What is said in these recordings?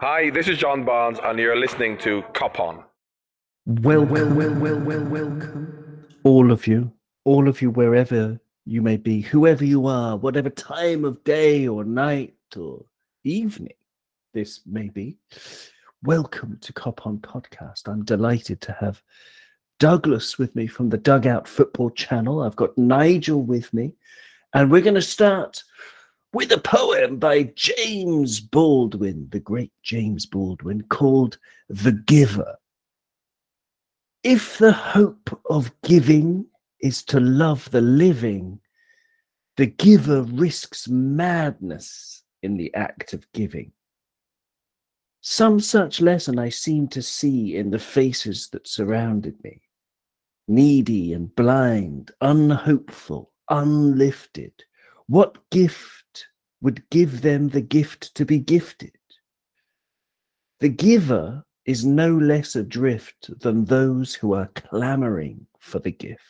Hi, this is John Barnes, and you're listening to Cop On. Welcome, well, well, well, well, welcome, all of you, all of you, wherever you may be, whoever you are, whatever time of day or night or evening this may be. Welcome to Cop On Podcast. I'm delighted to have Douglas with me from the Dugout Football Channel. I've got Nigel with me, and we're going to start with a poem by James Baldwin, the great James Baldwin, called The Giver. If the hope of giving is to love the living, the giver risks madness in the act of giving. Some such lesson I seem to see in the faces that surrounded me needy and blind, unhopeful, unlifted. What gift would give them the gift to be gifted? The giver is no less adrift than those who are clamoring for the gift.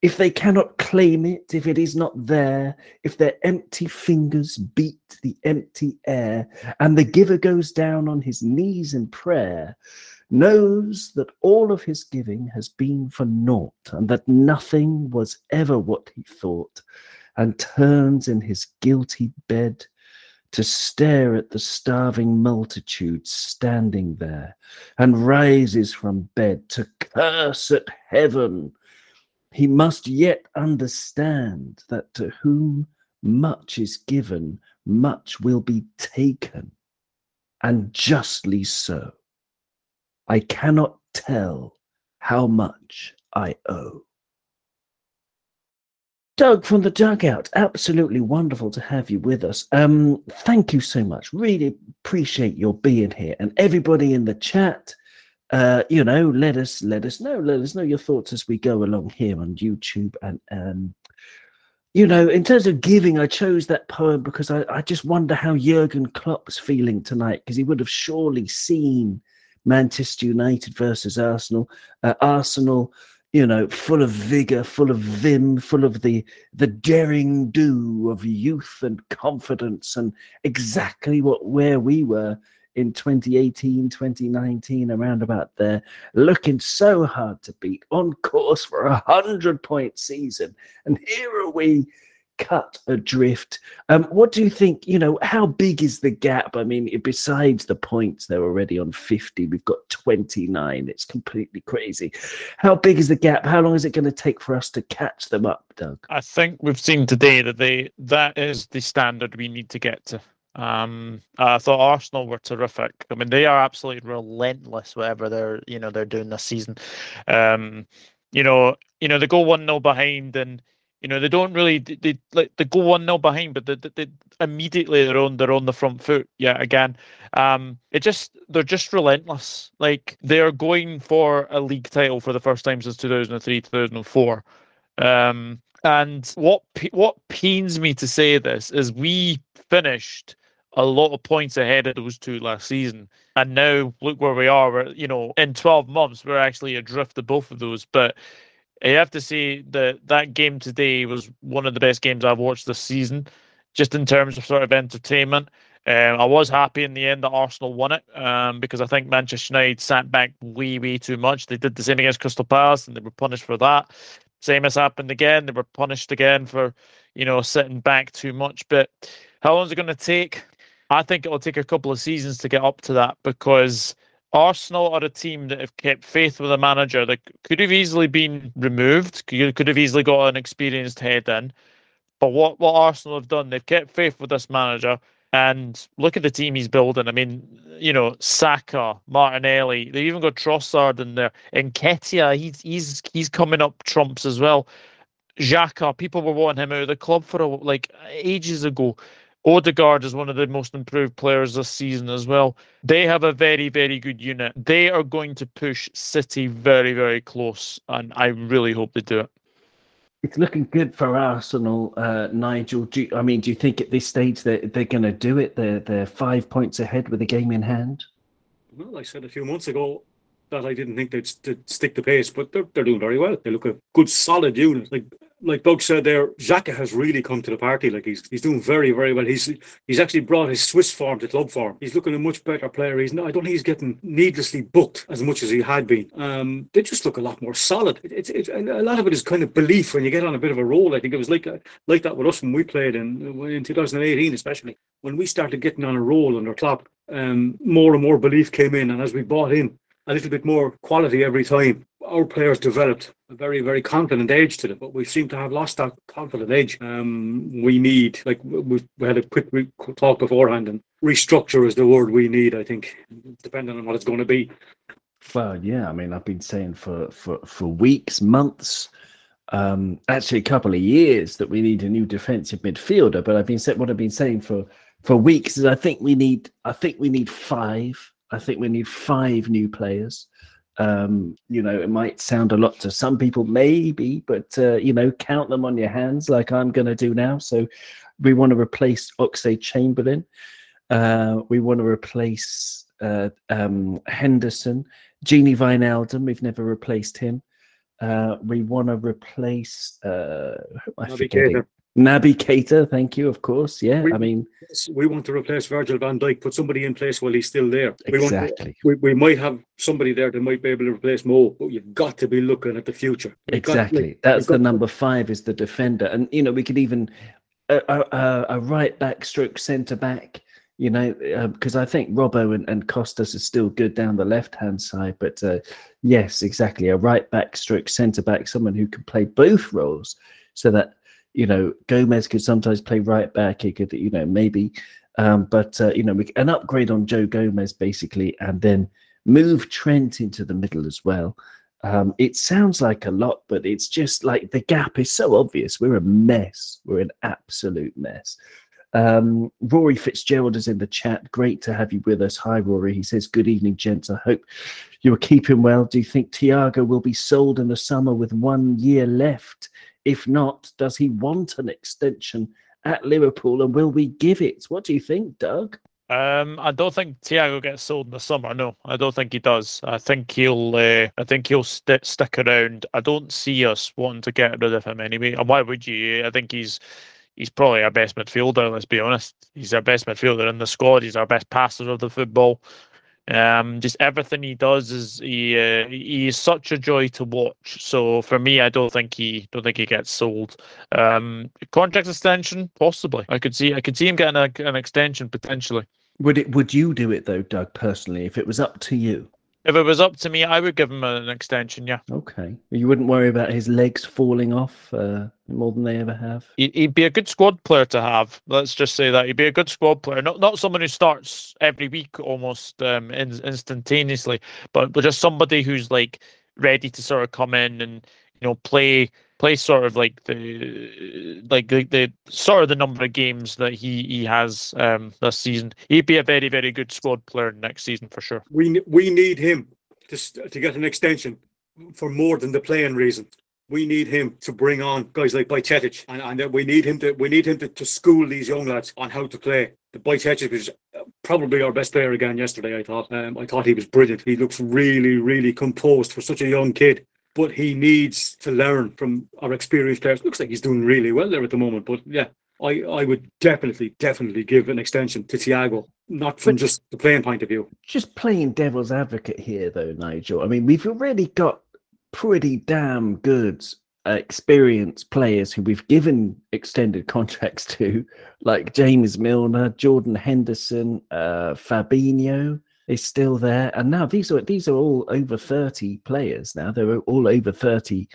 If they cannot claim it, if it is not there, if their empty fingers beat the empty air, and the giver goes down on his knees in prayer, knows that all of his giving has been for naught, and that nothing was ever what he thought, and turns in his guilty bed to stare at the starving multitude standing there, and rises from bed to curse at heaven he must yet understand that to whom much is given, much will be taken, and justly so. I cannot tell how much I owe. Doug from the dugout, absolutely wonderful to have you with us. Um, thank you so much. Really appreciate your being here, and everybody in the chat uh, you know, let us let us know. Let us know your thoughts as we go along here on YouTube. And um, you know, in terms of giving, I chose that poem because I, I just wonder how Jurgen Klopp's feeling tonight because he would have surely seen Manchester United versus Arsenal. Uh, Arsenal, you know, full of vigor, full of vim, full of the the daring do of youth and confidence, and exactly what where we were in 2018, 2019, around about there, looking so hard to beat, on course for a hundred point season. And here are we cut adrift. Um, what do you think? You know, how big is the gap? I mean, besides the points, they're already on 50. We've got 29. It's completely crazy. How big is the gap? How long is it going to take for us to catch them up, Doug? I think we've seen today that they that is the standard we need to get to. Um, I thought Arsenal were terrific. I mean, they are absolutely relentless, whatever they're you know they're doing this season. Um, you know, you know they go one 0 behind, and you know they don't really they, they like they go one 0 behind, but they, they, they, immediately they're on they're on the front foot. Yeah, again, um, it just they're just relentless. Like they're going for a league title for the first time since two thousand and three, two thousand and four. Um, and what what pains me to say this is we finished a lot of points ahead of those two last season. And now look where we are. We're, you know, in 12 months, we're actually adrift of both of those. But I have to say that that game today was one of the best games I've watched this season, just in terms of sort of entertainment. Um, I was happy in the end that Arsenal won it um, because I think Manchester United sat back way, way too much. They did the same against Crystal Palace and they were punished for that. Same has happened again. They were punished again for, you know, sitting back too much. But how long is it going to take? I think it'll take a couple of seasons to get up to that because Arsenal are a team that have kept faith with a manager that could have easily been removed, could, could have easily got an experienced head in. But what, what Arsenal have done, they've kept faith with this manager. And look at the team he's building. I mean, you know, Saka, Martinelli, they've even got Trossard in there. And Nketiah, he's he's he's coming up trumps as well. Xhaka, people were wanting him out of the club for a, like ages ago. Odegaard is one of the most improved players this season as well. They have a very, very good unit. They are going to push City very, very close, and I really hope they do it. It's looking good for Arsenal, uh, Nigel. Do you, I mean, do you think at this stage they're, they're going to do it? They're, they're five points ahead with a game in hand? Well, I said a few months ago that I didn't think they'd st- stick the pace, but they're, they're doing very well. They look a good, solid unit. Like like Doug said there, Xhaka has really come to the party. Like he's he's doing very very well. He's he's actually brought his Swiss form to club form. He's looking a much better player. He's not. I don't think he's getting needlessly booked as much as he had been. Um, they just look a lot more solid. It's it, it, a lot of it is kind of belief when you get on a bit of a roll. I think it was like like that with us when we played in in 2018, especially when we started getting on a roll under Klopp. Um, more and more belief came in, and as we bought in a little bit more quality every time, our players developed a very, very confident edge to them, but we seem to have lost that confident edge. Um, we need, like we, we had a quick talk beforehand, and restructure is the word we need. I think, depending on what it's going to be. Well, yeah, I mean, I've been saying for for for weeks, months, um, actually a couple of years that we need a new defensive midfielder. But I've been saying what I've been saying for for weeks is I think we need I think we need five. I think we need five new players. Um, you know, it might sound a lot to some people, maybe, but uh, you know, count them on your hands, like I'm going to do now. So, we want to replace Oxlade Chamberlain. Uh, we want to replace uh, um, Henderson, Gini Wijnaldum. We've never replaced him. Uh, we want to replace. Uh, I forget. Naby Keita, thank you, of course. Yeah, we, I mean, we want to replace Virgil van Dijk, put somebody in place while he's still there. Exactly. We, want, we, we, might have somebody there that might be able to replace Mo, but you've got to be looking at the future. You've exactly. Got, like, That's the number five is the defender, and you know we could even a, a, a right back stroke centre back. You know, because uh, I think Robbo and, and Costas are still good down the left hand side, but uh, yes, exactly, a right back stroke centre back, someone who can play both roles, so that you know, Gomez could sometimes play right back. He could, you know, maybe, um, but uh, you know, an upgrade on Joe Gomez basically, and then move Trent into the middle as well. Um, it sounds like a lot, but it's just like the gap is so obvious. We're a mess. We're an absolute mess. Um, Rory Fitzgerald is in the chat. Great to have you with us. Hi, Rory. He says, Good evening, gents. I hope you are keeping well. Do you think Thiago will be sold in the summer with one year left? If not, does he want an extension at Liverpool and will we give it? What do you think, Doug? Um, I don't think Thiago gets sold in the summer. No, I don't think he does. I think he'll. Uh, I think he'll st- stick around. I don't see us wanting to get rid of him anyway. And why would you? I think he's he's probably our best midfielder. Let's be honest. He's our best midfielder in the squad. He's our best passer of the football. Um, just everything he does is he uh, he is such a joy to watch. So for me, I don't think he don't think he gets sold. Um, contract extension, possibly. I could see I could see him getting a, an extension potentially. Would it? Would you do it though, Doug? Personally, if it was up to you? If it was up to me, I would give him an extension. Yeah. Okay. You wouldn't worry about his legs falling off uh, more than they ever have. He'd be a good squad player to have. Let's just say that he'd be a good squad player. Not not someone who starts every week almost um, in, instantaneously, but but just somebody who's like ready to sort of come in and you know play play sort of like the like the, the sort of the number of games that he he has um this season. He'd be a very very good squad player next season for sure. We we need him to to get an extension for more than the playing reason. We need him to bring on guys like Bajcetic, and, and we need him to we need him to, to school these young lads on how to play. The Bajcetic was probably our best player again yesterday. I thought um, I thought he was brilliant. He looks really really composed for such a young kid but he needs to learn from our experienced players. Looks like he's doing really well there at the moment. But yeah, I, I would definitely, definitely give an extension to Thiago, not from but just the playing point of view. Just playing devil's advocate here, though, Nigel. I mean, we've already got pretty damn good uh, experienced players who we've given extended contracts to, like James Milner, Jordan Henderson, uh, Fabinho is still there. And now these are these are all over 30 players now. They're all over 30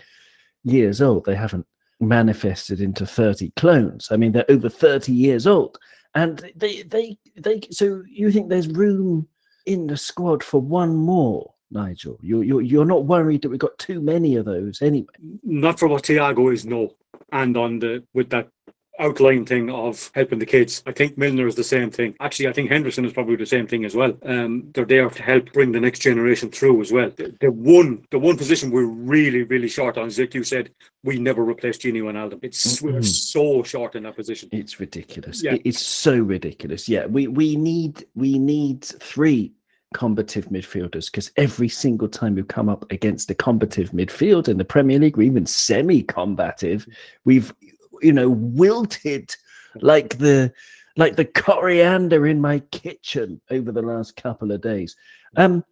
years old. They haven't manifested into 30 clones. I mean, they're over 30 years old. And they they they so you think there's room in the squad for one more, Nigel? You're you're you're not worried that we've got too many of those anyway? Not for what Thiago is, no. And on the with that outline thing of helping the kids. I think Milner is the same thing. Actually, I think Henderson is probably the same thing as well. Um, they're there to help bring the next generation through as well. The, the one, the one position we're really, really short on, like you said, we never replaced Gini Wijnaldum. It's mm-hmm. we're so short in that position. It's ridiculous. Yeah. It's so ridiculous. Yeah, we we need we need three combative midfielders because every single time we've come up against a combative midfield in the Premier League, or even semi-combative, we've you know wilted like the like the coriander in my kitchen over the last couple of days. Um,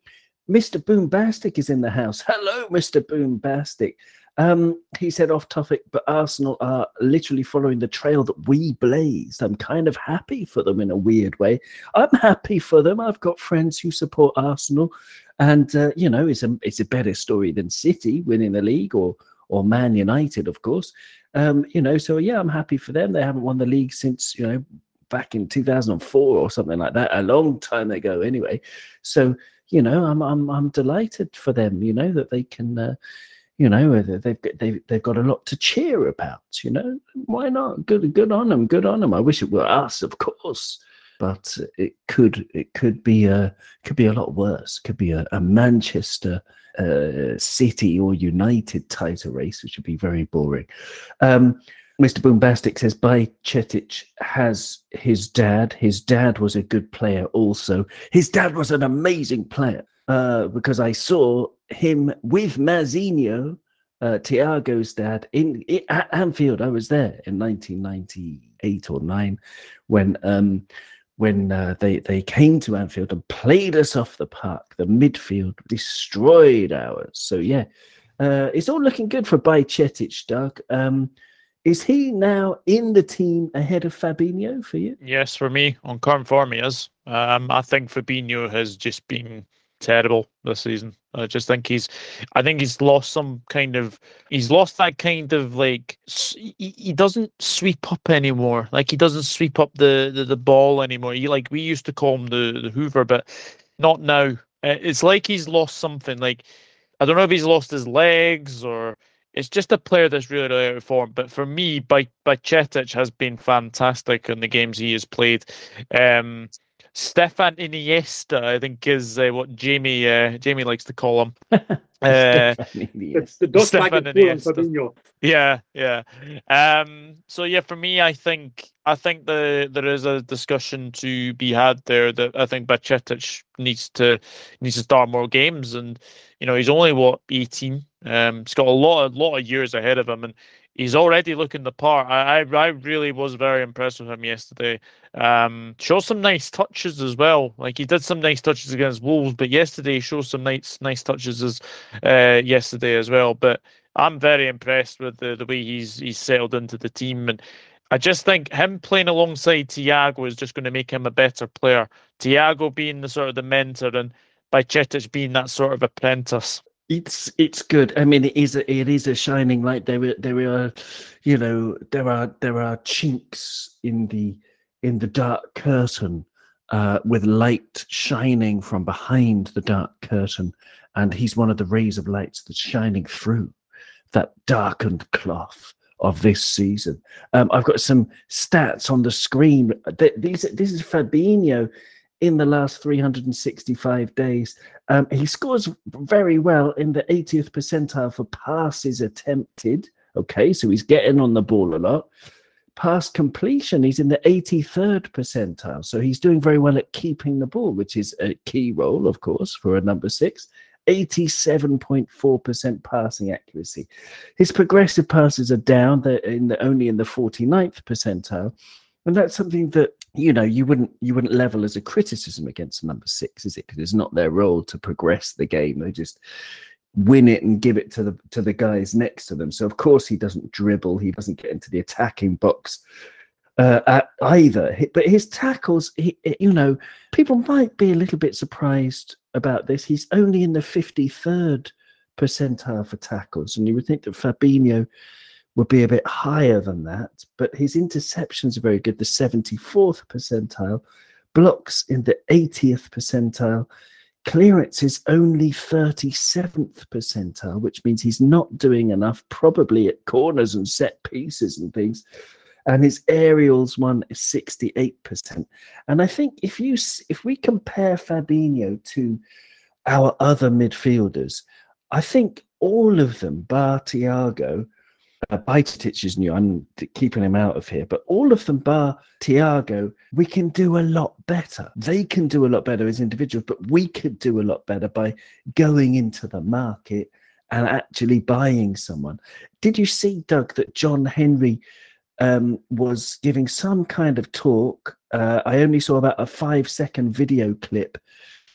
Mr. Boombastic is in the house. Hello, Mr. Boombastic. Um, he said off topic, but Arsenal are literally following the trail that we blazed. I'm kind of happy for them in a weird way. I'm happy for them. I've got friends who support Arsenal, and uh, you know, it's a it's a better story than City winning the league or or Man United, of course. Um, you know, so yeah, I'm happy for them. They haven't won the league since you know back in 2004 or something like that, a long time ago, anyway. So you know, I'm I'm I'm delighted for them. You know that they can. Uh, you know they've they've they've got a lot to cheer about. You know, why not? Good good on them. Good on them. I wish it were us, of course, but it could it could be a could be a lot worse. Could be a, a Manchester uh, City or United title race, which would be very boring. Um, Mr. Boombastic says Bajcetic has his dad. His dad was a good player also. His dad was an amazing player uh, because I saw him with Mazinho, uh, Thiago's dad, in, in, at Anfield. I was there in 1998 or nine when um, when uh, they they came to Anfield and played us off the park. The midfield destroyed ours. So yeah, uh, it's all looking good for Bajcetic, Doug. Um, is he now in the team ahead of Fabinho for you? Yes, for me on current form, he is. Um, I think Fabinho has just been terrible this season. I just think he's, I think he's lost some kind of, he's lost that kind of like, he, he doesn't sweep up anymore. Like he doesn't sweep up the the, the ball anymore. He like we used to call him the the Hoover, but not now. Uh, it's like he's lost something. Like I don't know if he's lost his legs or it's just a player that's really, really out of form. But for me, by Bajcetic has been fantastic in the games he has played. Um, Stefan Iniesta, I think, is uh, what Jamie uh, Jamie likes to call him. Uh, the Dutch Stefan Iniesta. Yeah, yeah. Um, so yeah, for me, I think I think the there is a discussion to be had there that I think Bajcetic needs to needs to start more games, and you know he's only what eighteen. Um, he's got a lot a lot of years ahead of him, and he's already looking the part. I, I, I really was very impressed with him yesterday. Um, showed some nice touches as well. Like he did some nice touches against Wolves, but yesterday he showed some nice nice touches as uh, yesterday as well. But I'm very impressed with the, the way he's he's settled into the team and. I just think him playing alongside Thiago is just going to make him a better player. Thiago being the sort of the mentor and Bajcetic being that sort of apprentice. It's it's good. I mean, it is a, it is a shining light. There there are, you know, there are there are chinks in the in the dark curtain, uh, with light shining from behind the dark curtain, and he's one of the rays of lights that's shining through that darkened cloth of this season. Um, I've got some stats on the screen. These this is Fabinho in the last 365 days. Um, he scores very well in the 80th percentile for passes attempted. Okay, so he's getting on the ball a lot. Pass completion, he's in the 83rd percentile. So he's doing very well at keeping the ball, which is a key role, of course, for a number six. 87.4% passing accuracy. His progressive passes are down. They're in the, only in the 49th percentile. And that's something that you know you wouldn't you wouldn't level as a criticism against number six is it? Because it's not their role to progress the game. They just win it and give it to the to the guys next to them. So of course he doesn't dribble. He doesn't get into the attacking box uh, either. But his tackles he, you know people might be a little bit surprised about this. He's only in the 53rd percentile for tackles and you would think that Fabinho would be a bit higher than that, but his interceptions are very good, the 74th percentile, blocks in the 80th percentile, clearance is only 37th percentile, which means he's not doing enough, probably at corners and set pieces and things. And his aerials one is 68%. And I think if you if we compare Fabinho to our other midfielders, I think all of them, bar Thiago, Bajcetic is new. I'm keeping him out of here, but all of them, bar Thiago, we can do a lot better. They can do a lot better as individuals, but we could do a lot better by going into the market and actually buying someone. Did you see, Doug, that John Henry um, was giving some kind of talk? Uh, I only saw about a five second video clip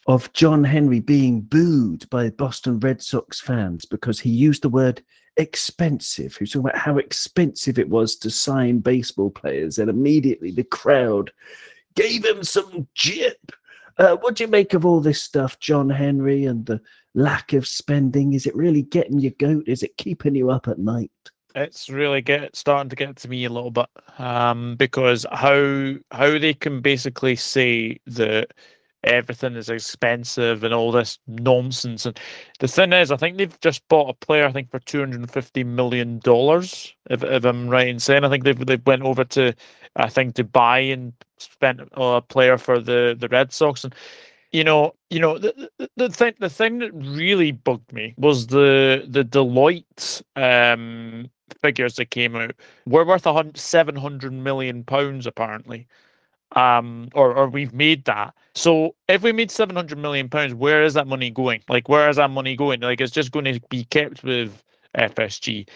of John Henry being booed by Boston Red Sox fans because he used the word expensive. He was talking about how expensive it was to sign baseball players, and immediately the crowd gave him some jip. Uh, what do you make of all this stuff, John Henry, and the lack of spending? Is it really getting you goat? Is it keeping you up at night? It's really get starting to get to me a little bit um, because how how they can basically say that everything is expensive and all this nonsense. And the thing is, I think they've just bought a player. I think for two hundred and fifty million dollars, if, if I'm right in saying. I think they've they went over to, I think Dubai and spent a player for the the Red Sox and. You know, you know the, the, the thing. The thing that really bugged me was the the Deloitte um, figures that came out. We're worth a hundred, seven hundred million pounds apparently um or or we've made that so if we made 700 million pounds where is that money going like where is that money going like it's just going to be kept with fsg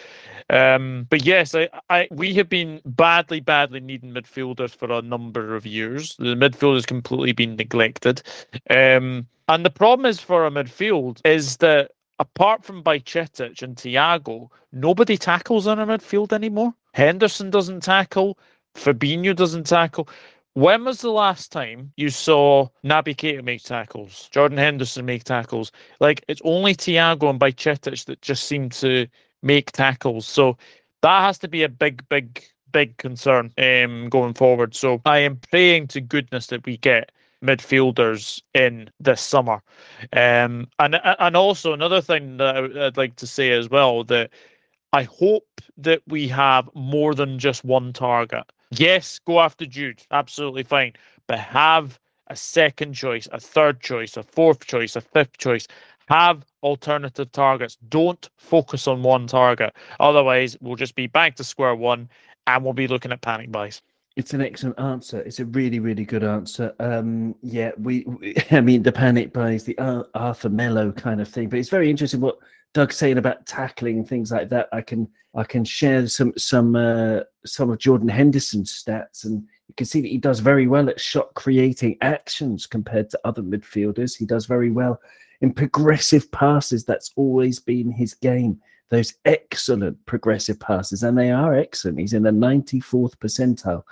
um but yes i i we have been badly badly needing midfielders for a number of years the midfield has completely been neglected um and the problem is for a midfield is that apart from Bajcetic and Thiago, nobody tackles in a midfield anymore. Henderson doesn't tackle. Fabinho doesn't tackle. When was the last time you saw Naby Keita make tackles, Jordan Henderson make tackles? Like it's only Thiago and Bajcetic that just seem to make tackles. So that has to be a big, big, big concern um, going forward. So I am praying to goodness that we get midfielders in this summer. Um, and and also another thing that I'd like to say as well that I hope that we have more than just one target. Yes, go after Jude. Absolutely fine. But have a second choice, a third choice, a fourth choice, a fifth choice. Have alternative targets. Don't focus on one target. Otherwise, we'll just be back to square one and we'll be looking at panic buys. It's an excellent answer. It's a really, really good answer. Um, yeah, we, we I mean, the panic buys, the Arthur Melo kind of thing. But it's very interesting what Doug's saying about tackling things like that. I can I can share some some uh, some of Jordan Henderson's stats, and you can see that he does very well at shot creating actions compared to other midfielders. He does very well in progressive passes. That's always been his game. Those excellent progressive passes, and they are excellent. He's in the 94th percentile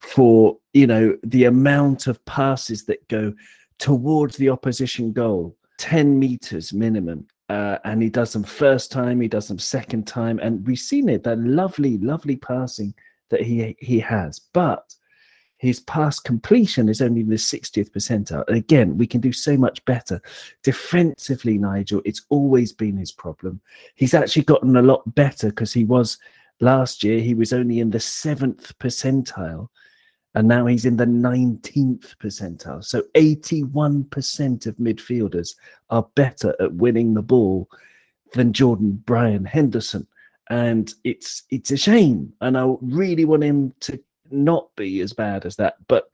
for you know the amount of passes that go towards the opposition goal 10 meters minimum uh, and he does them first time, he does them second time, and we've seen it that lovely, lovely passing that he he has. But his pass completion is only in the 60th percentile. And again, we can do so much better. Defensively, Nigel, it's always been his problem. He's actually gotten a lot better because he was last year, he was only in the seventh percentile and now he's in the 19th percentile. So 81% of midfielders are better at winning the ball than Jordan Brian Henderson. And it's it's a shame. And I really want him to not be as bad as that. But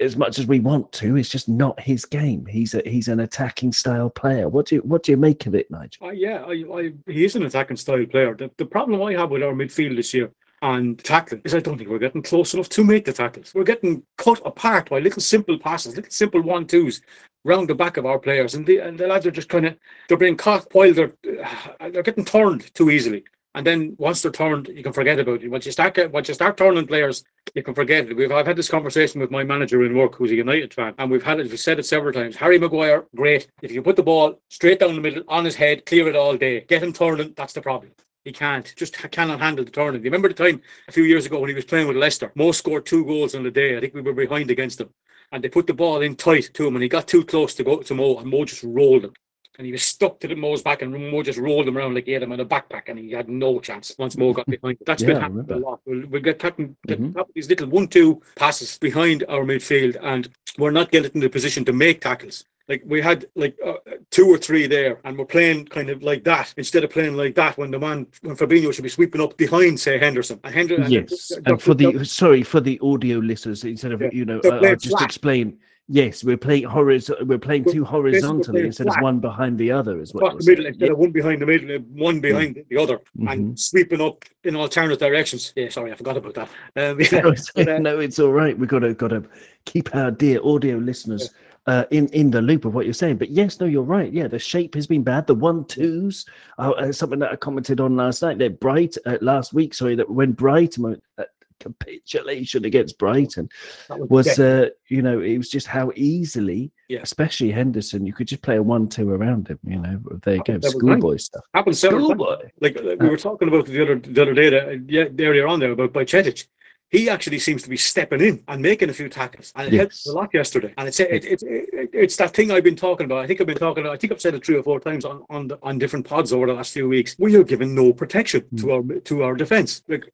as much as we want to, it's just not his game. He's a he's an attacking style player. What do you what do you make of it, Nigel? Uh, yeah, I, I, he is an attacking style player. The, the problem I have with our midfield this year and tackling is I don't think we're getting close enough to make the tackles. We're getting cut apart by little simple passes, little simple one twos round the back of our players, and the and the lads are just kind of they're being caught while they're they're getting turned too easily. And then once they're turned, you can forget about it. Once you start once you start turning players, you can forget it. We've I've had this conversation with my manager in work, who's a United fan, and we've had it. We've said it several times. Harry Maguire, great. If you put the ball straight down the middle on his head, clear it all day, get him turning. That's the problem. He can't, just cannot handle the tournament. You remember the time a few years ago when he was playing with Leicester? Mo scored two goals on the day. I think we were behind against them. And they put the ball in tight to him and he got too close to go to Mo and Mo just rolled him. And he was stuck to the Mo's back and Mo just rolled him around like he had him in a backpack and he had no chance once Mo got behind. That's yeah, been happening a lot. We'll, we'll get, get mm-hmm. these little one-two passes behind our midfield and we're not getting in the position to make tackles like we had like uh, two or three there, and we're playing kind of like that instead of playing like that when the man when Fabinho should be sweeping up behind, say Henderson. And Henderson, Yes, and for the sorry for the audio listeners, instead of Yeah, you know, uh, I'll just flat. explain. Yes, we're playing horizon. We're playing We're two horizontally playing instead of one behind the other. Is what the middle instead of one behind the middle, one behind the other, Mhm. and sweeping up in alternate directions. Yeah, sorry, I forgot about that. Um, yeah, no, it's, but, uh, no, it's all right. We've got to got to keep our dear audio listeners uh, in in the loop of what you're saying. But yes, no, you're right. Yeah, the shape has been bad. The one twos, uh, uh, something that I commented on last night. That Bright uh, last week. Sorry, that when Brighton uh, capitulation against Brighton that was- was uh, you know it was just how easily, Yeah. especially Henderson, you could just play a one-two around him. You know, there you go, That schoolboy stuff. happened several. Schoolboy. Like uh, we were talking about the other the other day, that, yeah, earlier on there about Bajcetic. He actually seems to be stepping in and making a few tackles, and it helped a lot yesterday. And it's it, it, it, it's that thing I've been talking about. I think I've been talking. I think I've said it three or four times on on, the, on different pods over the last few weeks. We are giving no protection to our to our defense. Like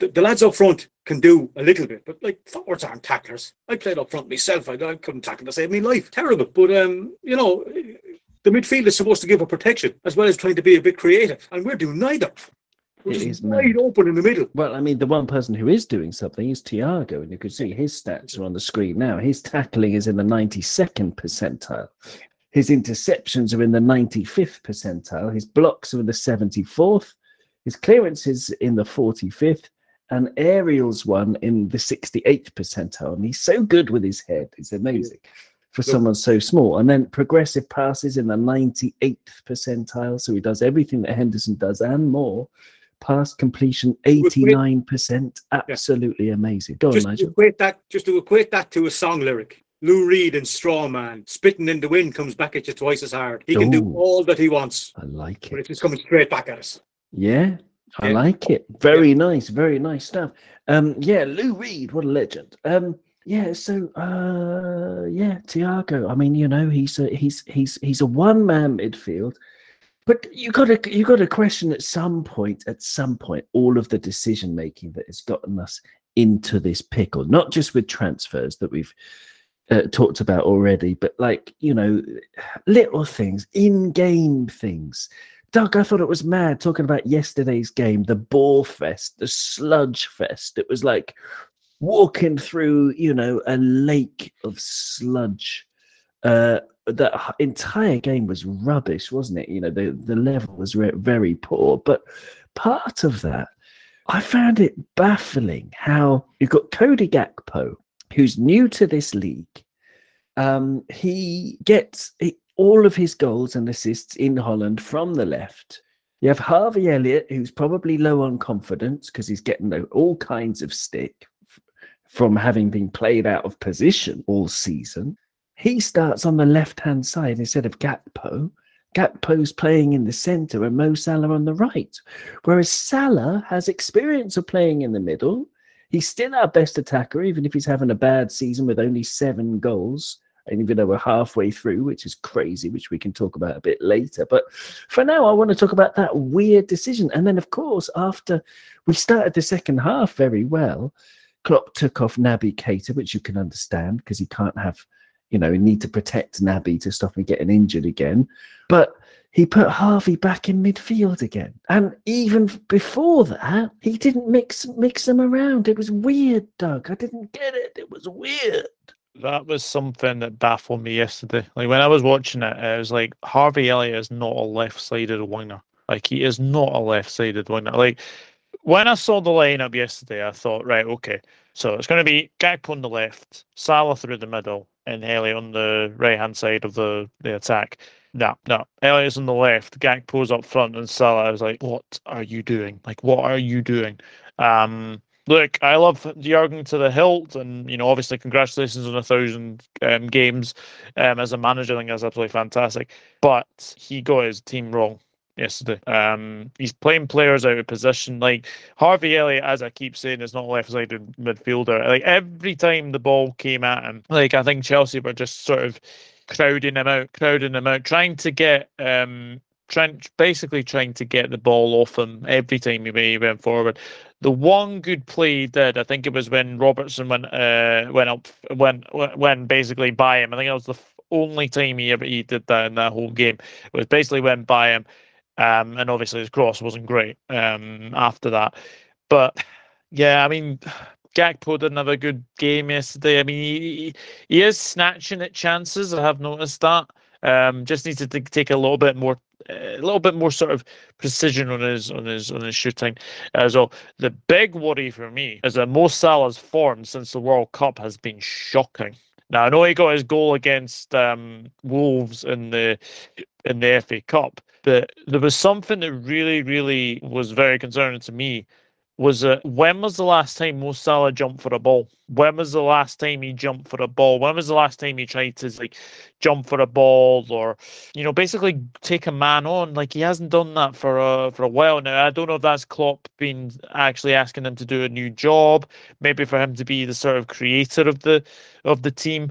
the, the lads up front can do a little bit, but like forwards aren't tacklers. I played up front myself. I, I couldn't tackle to save my life. Terrible. But um, you know, the midfield is supposed to give a protection as well as trying to be a bit creative, and we're doing neither. We're is wide mad. open in the middle. Well, I mean, the one person who is doing something is Thiago, and you can see his stats are on the screen now. His tackling is in the 92nd percentile. His interceptions are in the 95th percentile. His blocks are in the 74th. His clearances in the 45th, and aerials one in the 68th percentile. And he's so good with his head; it's amazing for someone so small. And then progressive passes in the 98th percentile. So he does everything that Henderson does and more. Pass completion 89%. Absolutely amazing. Go on, Just to Nigel. equate that, just to equate that to a song lyric. Lou Reed and Straw Man, spitting in the wind comes back at you twice as hard. He can do all that he wants, I like it. but it. it's just coming straight back at us. Yeah, I Yeah. like it. Very nice, very nice stuff. Um, yeah, Lou Reed, what a legend. Um, yeah, so uh yeah, Thiago. I mean, you know, he's a he's he's he's a one-man midfield. But you gotta you gotta question at some point, at some point, all of the decision making that has gotten us into this pickle, not just with transfers that we've uh, talked about already, but like, you know, little things, in-game things. Doug, I thought it was mad talking about yesterday's game, the ball fest, the sludge fest. It was like walking through, you know, a lake of sludge. Uh, the h- entire game was rubbish, wasn't it? You know, the, the level was re- very poor. But part of that, I found it baffling how you've got Cody Gakpo, who's new to this league. Um, he gets he, all of his goals and assists in Holland from the left. You have Harvey Elliott, who's probably low on confidence because he's getting all kinds of stick from having been played out of position all season. He starts on the left hand side instead of Gakpo. Gakpo's playing in the centre and Mo Salah on the right. Whereas Salah has experience of playing in the middle. He's still our best attacker, even if he's having a bad season with only seven goals. And even though we're halfway through, which is crazy, which we can talk about a bit later. But for now, I want to talk about that weird decision. And then, of course, after we started the second half very well, Klopp took off Naby Keita, which you can understand because he can't have, you know, need to protect Naby to stop him getting injured again. But he put Harvey back in midfield again. And even before that, he didn't mix mix them around. It was weird, Doug. I didn't get it. It was weird. That was something that baffled me yesterday. Like when I was watching it, I was like, Harvey Elliott is not a left-sided winger. Like he is not a left-sided winger. Like when I saw the lineup yesterday, I thought, right, okay, so it's going to be Gakpo on the left, Salah through the middle, and Elliott on the right-hand side of the the attack. No, no, Elliott's on the left, Gakpo's up front, and Salah. I was like, what are you doing? Like, what are you doing? Um, look, I love Jurgen to the hilt, and you know, obviously, congratulations on a thousand um, games um, as a manager. I think that's absolutely fantastic. But he got his team wrong yesterday. Um, he's playing players out of position. Like Harvey Elliott, as I keep saying, is not a left-sided midfielder. Like every time the ball came at him, like I think Chelsea were just sort of crowding him out, crowding him out, trying to get um trying basically trying to get the ball off him every time he went forward. The one good play he did, I think it was when Robertson went uh went up went went basically by him. I think it was the only time he ever he did that in that whole game. It was basically went by him, um, and obviously his cross wasn't great um, after that. But yeah, I mean, Gakpo didn't have a good game yesterday. I mean, he, he is snatching at chances. I have noticed that. Um, just needs to take a little bit more, a little bit more sort of precision on his on his on his shooting as well. The big worry for me is that Mo Salah's form since the World Cup has been shocking. Now I know he got his goal against um, Wolves in the in the FA Cup, but there was something that really, really was very concerning to me was it when was the last time Mo Salah jumped for a ball? When was the last time he jumped for a ball? When was the last time he tried to like jump for a ball or you know basically take a man on? Like he hasn't done that for a for a while now. I don't know if that's Klopp been actually asking him to do a new job, maybe for him to be the sort of creator of the of the team.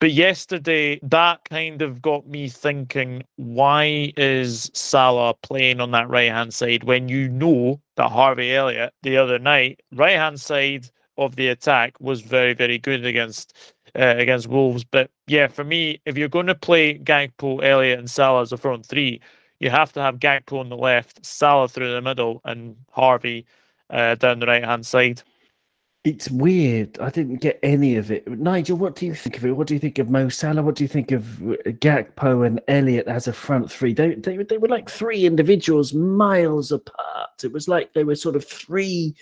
But yesterday, that kind of got me thinking why is Salah playing on that right hand side when you know that Harvey Elliott the other night, right hand side of the attack, was very, very good against uh, against Wolves. But yeah, for me, if you're going to play Gakpo, Elliott, and Salah as a front three, you have to have Gakpo on the left, Salah through the middle, and Harvey uh, down the right hand side. It's weird. I didn't get any of it. Nigel, what do you think of it? What do you think of Mo Salah? What do you think of uh, Gakpo and Elliott as a front three? They, they, they were like three individuals miles apart. It was like they were sort of three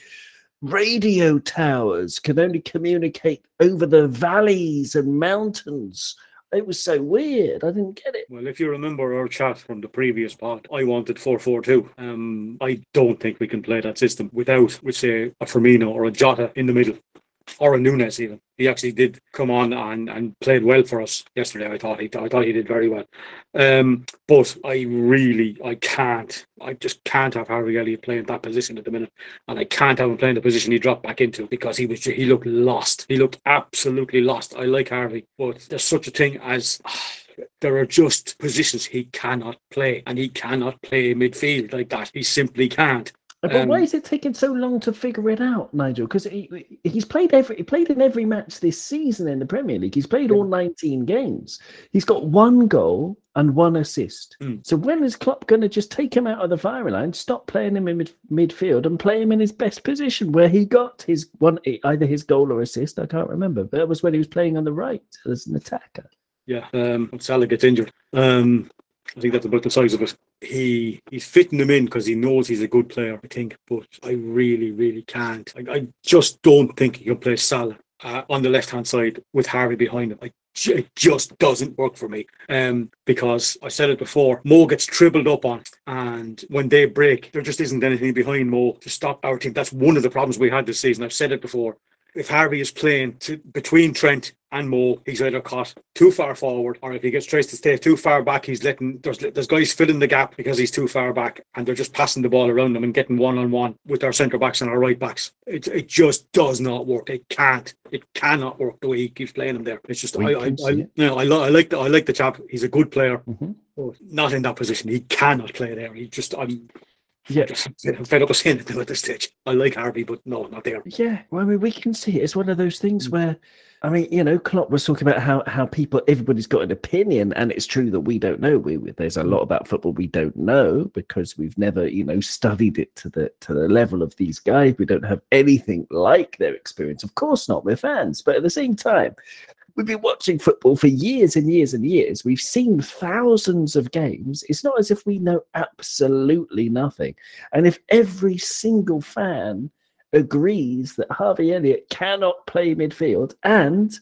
radio towers, could only communicate over the valleys and mountains it was so weird. I didn't get it. Well, if you remember our chat from the previous part, I wanted 4 4 2. Um, I don't think we can play that system without, we say, a Firmino or a Jota in the middle or a Nunez even. He actually did come on and, and played well for us yesterday. I thought he I thought he did very well. Um, but I really I can't I just can't have Harvey Elliott playing that position at the minute, and I can't have him playing the position he dropped back into because he was he looked lost. He looked absolutely lost. I like Harvey, but there's such a thing as. there are just positions he cannot play, and he cannot play midfield like that. He simply can't. But um, why is it taking so long to figure it out, Nigel? Because he, he's played every he played in every match this season in the Premier League. He's played all 19 games. He's got one goal and one assist. Mm. So when is Klopp going to just take him out of the firing line, stop playing him in mid, midfield, and play him in his best position where he got his one either his goal or assist? I can't remember. But that was when he was playing on the right as an attacker. Yeah, um, Salah gets injured. Um, I think that's about the size of it. He he's fitting them in because he knows he's a good player. I think, but I really, really can't. I, I just don't think he can play Salah uh, on the left hand side with Harvey behind him. I, it just doesn't work for me. Um, because I said it before, Mo gets tripled up on, and when they break, there just isn't anything behind Mo to stop our team. That's one of the problems we had this season. I've said it before if Harvey is playing to, between Trent and Mo, he's either caught too far forward, or if he gets traced to stay too far back, he's letting there's there's guys filling the gap because he's too far back, and they're just passing the ball around them and getting one on one with our centre backs and our right backs. It it just does not work. It can't. It cannot work the way he keeps playing them there. It's just I I, I, you know, I, lo- I like the I like the chap. He's a good player. Mm-hmm. Not in that position. He cannot play there. He just I'm yeah, I'm fed up of saying it at this stage. I like Harvey, but no, not there. Yeah, well, I mean, we can see it. It's one of those things mm. where, I mean, you know, Klopp was talking about how how people, everybody's got an opinion, and it's true that we don't know. We there's a lot about football we don't know because we've never, you know, studied it to the to the level of these guys. We don't have anything like their experience. Of course not. We're fans, but at the same time, we've been watching football for years and years and years. We've seen thousands of games. It's not as if we know absolutely nothing. And if every single fan agrees that Harvey Elliott cannot play midfield, and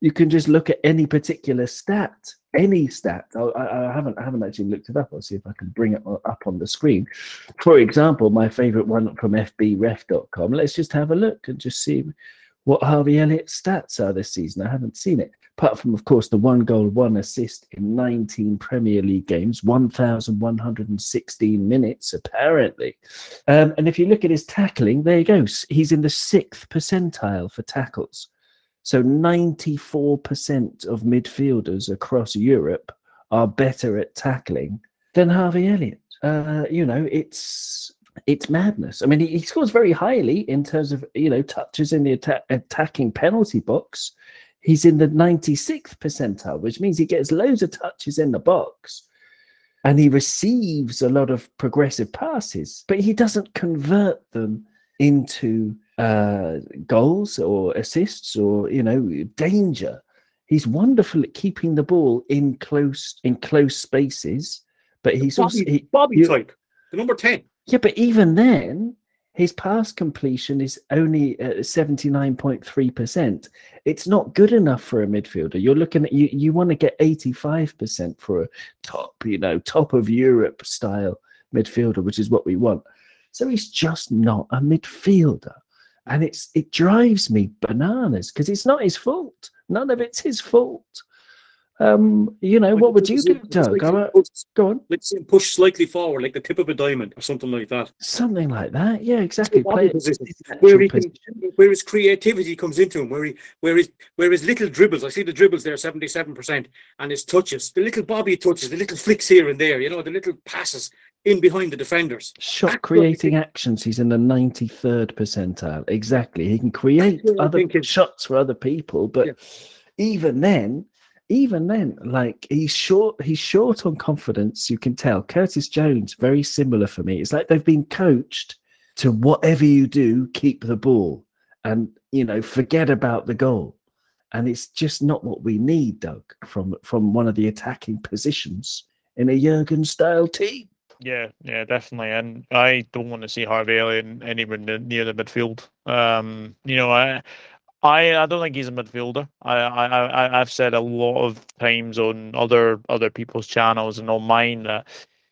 you can just look at any particular stat, any stat. I, I, haven't I haven't actually looked it up. I'll see if I can bring it up on the screen. For example, my favorite one from FBref.com. Let's just have a look and just see what Harvey Elliott's stats are this season. I haven't seen it. Apart from, of course, the one goal, one assist in 19 Premier League games, 1,116 minutes, apparently. Um, and if you look at his tackling, there he goes. He's in the sixth percentile for tackles. So 94% of midfielders across Europe are better at tackling than Harvey Elliott. Uh, you know, it's it's madness. I mean, he, he, scores very highly in terms of you know touches in the atta- attacking penalty box. he's in the 96th percentile, which means he gets loads of touches in the box and he receives a lot of progressive passes, but he doesn't convert them into uh, goals or assists or you know danger. He's wonderful at keeping the ball in close in close spaces, but he's Bobby, also he, Bobby you- type, the number 10. Yeah, but even then, his pass completion is only uh, at three percent. It's not good enough for a midfielder. You're looking at you. You want to get eighty five percent for a top, you know, top of Europe style midfielder, which is what we want. So he's just not a midfielder, and it's it drives me bananas because it's not his fault. None of it's his fault. Um, you know, what would you do, Doug? A- go on. Let's push slightly forward, like the tip of a diamond or something like that. Something like that. Yeah, exactly. Play Where he can, where his creativity comes into him, where he, where his, where his little dribbles. I see the dribbles there, seventy-seven percent, and his touches, the little Bobby touches, the little flicks here and there. You know, the little passes in behind the defenders. Shot That's what I creating actions, he's in the 93rd percentile. Exactly. He can create other shots for other people, but Yeah. even then, even then, like he's short, he's short on confidence. You can tell. Curtis Jones, very similar for me. It's like they've been coached to whatever you do, keep the ball and you know, forget about the goal. And it's just not what we need, Doug, from from one of the attacking positions in a Jurgen style team. Yeah, yeah, definitely. And I don't want to see Harvey Elliott anywhere near the midfield. Um, you know, I, I, I don't think he's a midfielder. I, I, I, I've said a lot of times on other other people's channels and on mine that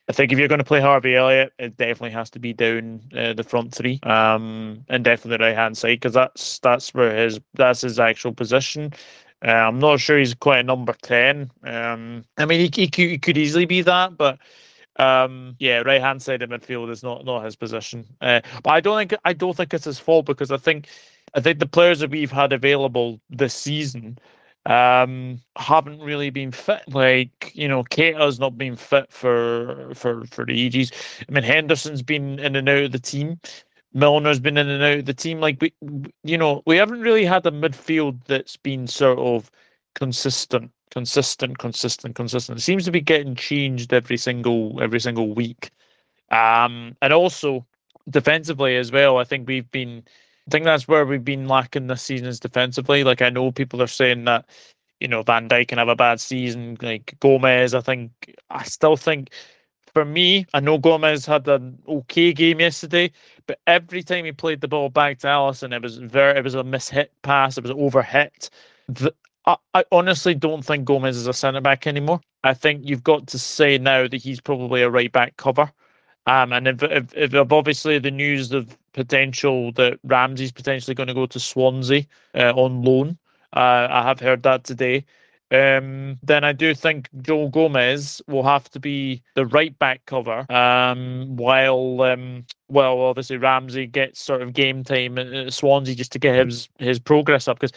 I think if you're going to play Harvey Elliott, it definitely has to be down uh, the front three, um, and definitely the right hand side because that's that's where his that's his actual position. Uh, I'm not sure he's quite a number ten. Um, I mean, he, he, could, he could easily be that, but um, yeah, right hand side of midfield is not not his position. Uh, but I don't think I don't think it's his fault because I think I think the players that we've had available this season um haven't really been fit. Like you know Keita's not been fit for for for the ages. I mean Henderson's been in and out of the team. Milner's been in and out of the team. Like we you know we haven't really had a midfield that's been sort of consistent consistent consistent consistent. It seems to be getting changed every single every single week. Um and also defensively as well I think we've been I think that's where we've been lacking this season is defensively. Like I know people are saying that, you know, Van Dijk can have a bad season. Like Gomez, I think I still think for me, I know Gomez had an okay game yesterday, but every time he played the ball back to Alisson, it was very it was a mishit pass, it was overhit. The, I, I honestly don't think Gomez is a centre back anymore. I think you've got to say now that he's probably a right back cover. Um, and if, if, if obviously the news of potential that Ramsey's potentially going to go to Swansea uh, on loan, uh, I have heard that today. Um, then I do think Joe Gomez will have to be the right back cover, um, while um, well, obviously Ramsey gets sort of game time at Swansea just to get his his progress up. Because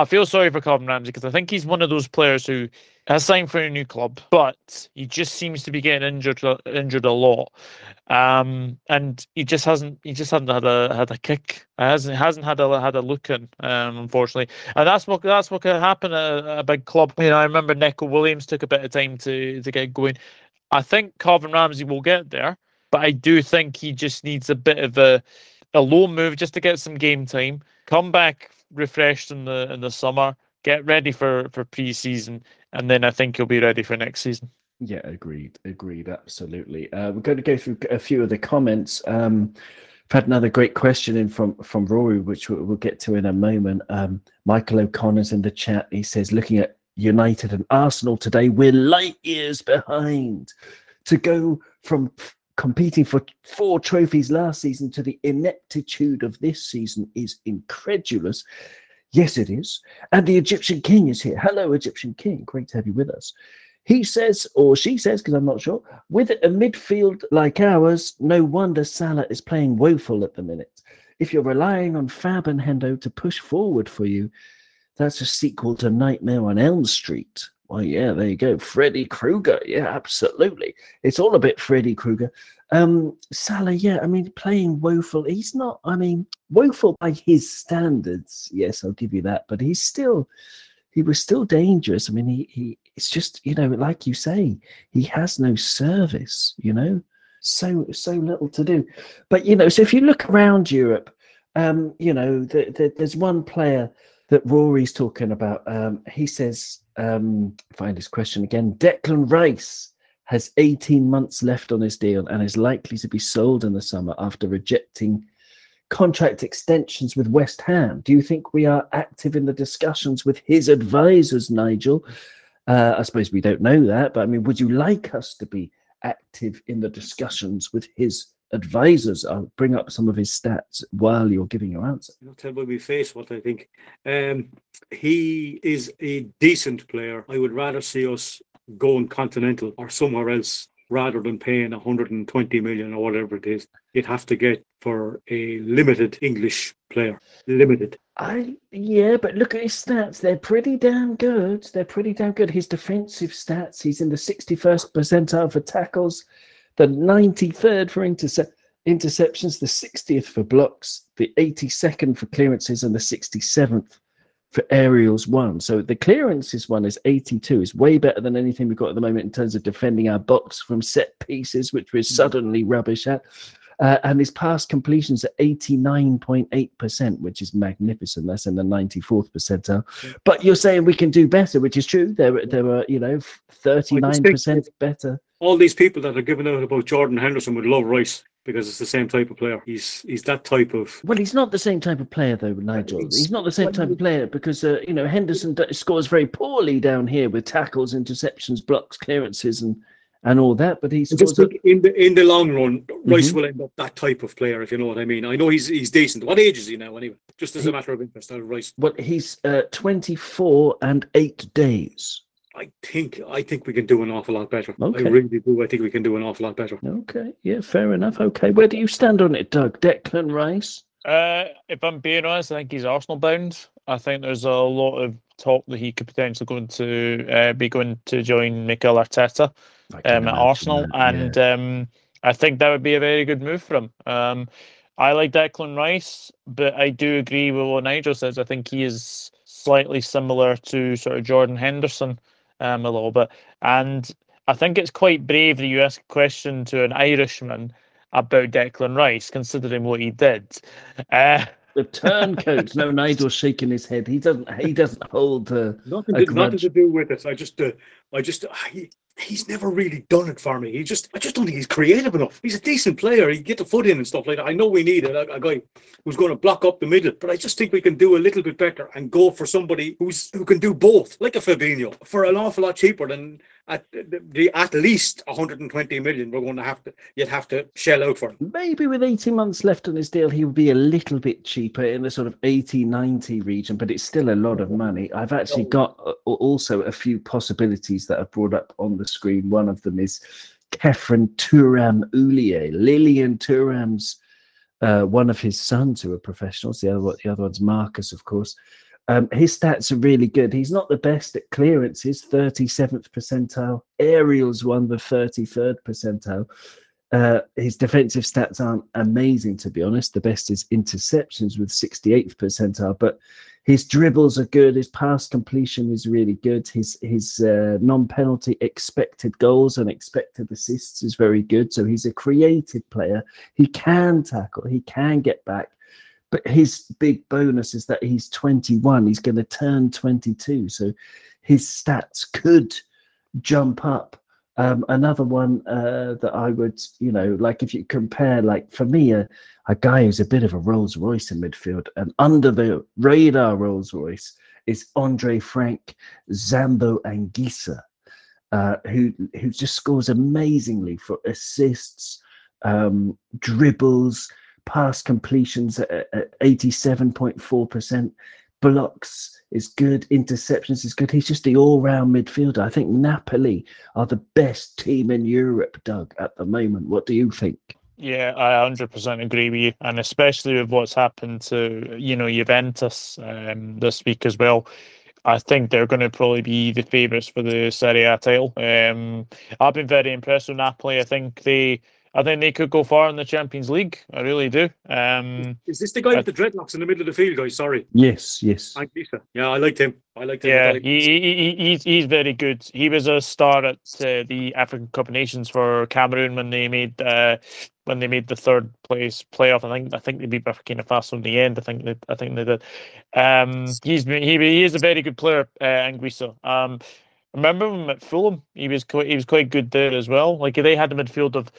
I feel sorry for Calvin Ramsey because I think he's one of those players who has signed for a new club, but he just seems to be getting injured injured a lot, um, and he just hasn't he just hasn't had a had a kick. hasn't hasn't had a had a look in, um, unfortunately, and that's what that's what can happen at a, a big club. You know, I remember Nico Williams took a bit of time to to get going. I think Calvin Ramsey will get there, but I do think he just needs a bit of a a low move just to get some game time. Come back refreshed in the in the summer. Get ready for for pre-season, and then I think you'll be ready for next season. Yeah, agreed. Agreed. Absolutely. Uh, we're going to go through a few of the comments. Um, I've had another great question in from from Rory, which we'll, we'll get to in a moment. Um, Michael O'Connor's in the chat. He says, looking at United and Arsenal today, we're light years behind. To go from competing for four trophies last season to the ineptitude of this season is incredulous. Yes, it is. And the Egyptian King is here. Hello, Egyptian King. Great to have you with us. He says, or she says, because I'm not sure, with a midfield like ours, no wonder Salah is playing woeful at the minute. If you're relying on Fab and Hendo to push forward for you, that's a sequel to Nightmare on Elm Street. Well, yeah, there you go. Freddy Krueger. Yeah, absolutely. It's all a bit Freddy Krueger. Um, Salah, yeah, I mean, playing woeful. He's not, I mean, woeful by his standards. Yes, I'll give you that. But he's still, he was still dangerous. I mean, he, he it's just, you know, like you say, he has no service, you know, so, so little to do. But, you know, so if you look around Europe, um, you know, the, the, there's one player that Rory's talking about. Um, he says, um, find his question again. Declan Rice has 18 months left on his deal and is likely to be sold in the summer after rejecting contract extensions with West Ham. Do you think we are active in the discussions with his advisors, Nigel? Uh, I suppose we don't know that, but I mean, would you like us to be active in the discussions with his advisors? I'll bring up some of his stats while you're giving your answer. I'll tell by face what I think. Um, he is a decent player. I would rather see us going continental or somewhere else rather than paying 120 million or whatever it is you'd have to get for a limited English player. Limited. I yeah, but look at his stats. They're pretty damn good. They're pretty damn good. His defensive stats, he's in the 61st percentile for tackles, the 93rd for intercept interceptions, the 60th for blocks, the 82nd for clearances, and the 67th for aerials one. So the clearances one is 82, is way better than anything we've got at the moment in terms of defending our box from set pieces, which we're hmm. suddenly rubbish at. Uh, and his pass completions are 89.8%, which is magnificent. That's in the 94th percentile. Hmm. But you're saying we can do better, which is true. There, hmm. there were, you know, 39% better. All these people that are giving out about Jordan Henderson would love Rice because it's the same type of player. He's he's that type of. Well, he's not the same type of player though, Nigel. He's not the same type of player because uh, you know Henderson scores very poorly down here with tackles, interceptions, blocks, clearances, and and all that. But he's just think in the in the long run, Rice mm-hmm. will end up that type of player, if you know what I mean. I know he's he's decent. What age is he now, anyway? Just as a matter of interest, Rice. Well, he's uh, twenty four and eight days. I think I think we can do an awful lot better. Okay. I really do. I think we can do an awful lot better. Okay, yeah, fair enough. Okay, where do you stand on it, Doug? Declan Rice. Uh, if I'm being honest, I think he's Arsenal bound. I think there's a lot of talk that he could potentially going to uh, be going to join Mikel Arteta um, at Arsenal, that, and um, I think that would be a very good move for him. Um, I like Declan Rice, but I do agree with what Nigel says. I think he is slightly similar to sort of Jordan Henderson um, a little bit. And I think it's quite brave that you ask a question to an Irishman about Declan Rice, considering what he did. Uh, the turncoats. no, Nigel's shaking his head. He doesn't. He doesn't hold. Uh, nothing, to, nothing to do with it. I just, uh, I just, I, he's never really done it for me. He just, I just don't think he's creative enough. He's a decent player. He get the foot in and stuff like that. I know we need a, a, guy who's going to block up the middle, but I just think we can do a little bit better and go for somebody who's who can do both, like a Fabinho, for an awful lot cheaper than at the, at least 120 million we're going to have to you'd have to shell out for him. Maybe with 18 months left on his deal, he would be a little bit cheaper in the sort of 80 90 region, but it's still a lot of money. I've actually got uh, also a few possibilities that are brought up on the screen. One of them is Khéphren Thuram Ulien, Lilian Thuram's uh, one of his sons who are professionals. The other, the other one's Marcus, of course. Um, his stats are really good. He's not the best at clearances, 37th percentile. Aerials won the 33rd percentile. Uh, his defensive stats aren't amazing, to be honest. The best is interceptions with 68th percentile, but his dribbles are good. His pass completion is really good. His his uh, non-penalty expected goals and expected assists is very good. So he's a creative player. He can tackle. He can get back. But his big bonus is that he's 21. He's going to turn 22. So his stats could jump up. Um, another one uh, that I would, you know, like if you compare, like for me, a, a guy who's a bit of a Rolls Royce in midfield and under the radar Rolls Royce is Andre Frank Zambo Anguissa, uh, who who just scores amazingly for assists, um, dribbles, pass completions at, at 87.4%. Blocks is good, interceptions is good. He's just the all round midfielder. I think Napoli are the best team in Europe, Doug, at the moment. What do you think? Yeah, I 100% agree with you, and especially with what's happened to you know Juventus um, this week as well. I think they're going to probably be the favourites for the Serie A title. Um, I've been very impressed with Napoli. I think they I think they could go far in the Champions League. I really do. Um, Is this the guy with the dreadlocks in the middle of the field, guys? Sorry. Yes, yes. Thank Lisa. Yeah, I liked him. I liked him. Yeah, he, he, he, he's he's very good. He was a star at uh, the African Cup of Nations for Cameroon when they made uh, when they made the third place playoff. I think I think they beat Burkina Faso in the end. I think they I think they did. Um, he's he he is a very good player, uh, Anguissa. Um, remember him at Fulham? He was quite he was quite good there as well. Like they had a midfield of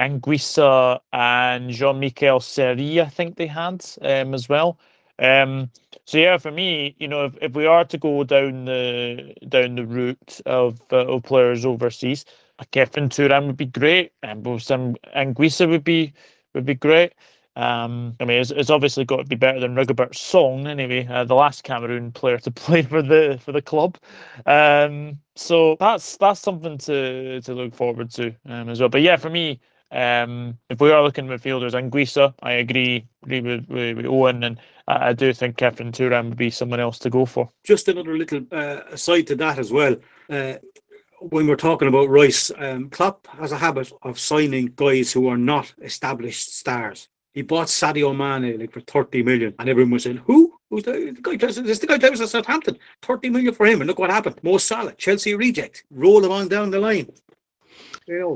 Anguissa and Jean Michel Seri, I think they had um, as well. Um, so yeah, for me, you know, if, if we are to go down the down the route of uh, of players overseas, a Kevin Thuram would be great, and Zambo Anguissa would be would be great. Um, I mean, it's, it's obviously got to be better than Rigobert Song anyway, uh, the last Cameroon player to play for the for the club. Um, so that's that's something to to look forward to um, as well. But yeah, for me, um, if we are looking at midfielders, Anguissa, I agree, agree with, with, with Owen, and I, I do think Kevin Thuram would be someone else to go for. just another little uh, aside to that as well. Uh, when we're talking about Rice, um, Klopp has a habit of signing guys who are not established stars. He bought Sadio Mane like for 30 million, and everyone was saying, Who? Who's the, the guy? plays- This the guy plays at Southampton. 30 million for him. And look what happened. Mo Salah, Chelsea reject. Roll him on down the line.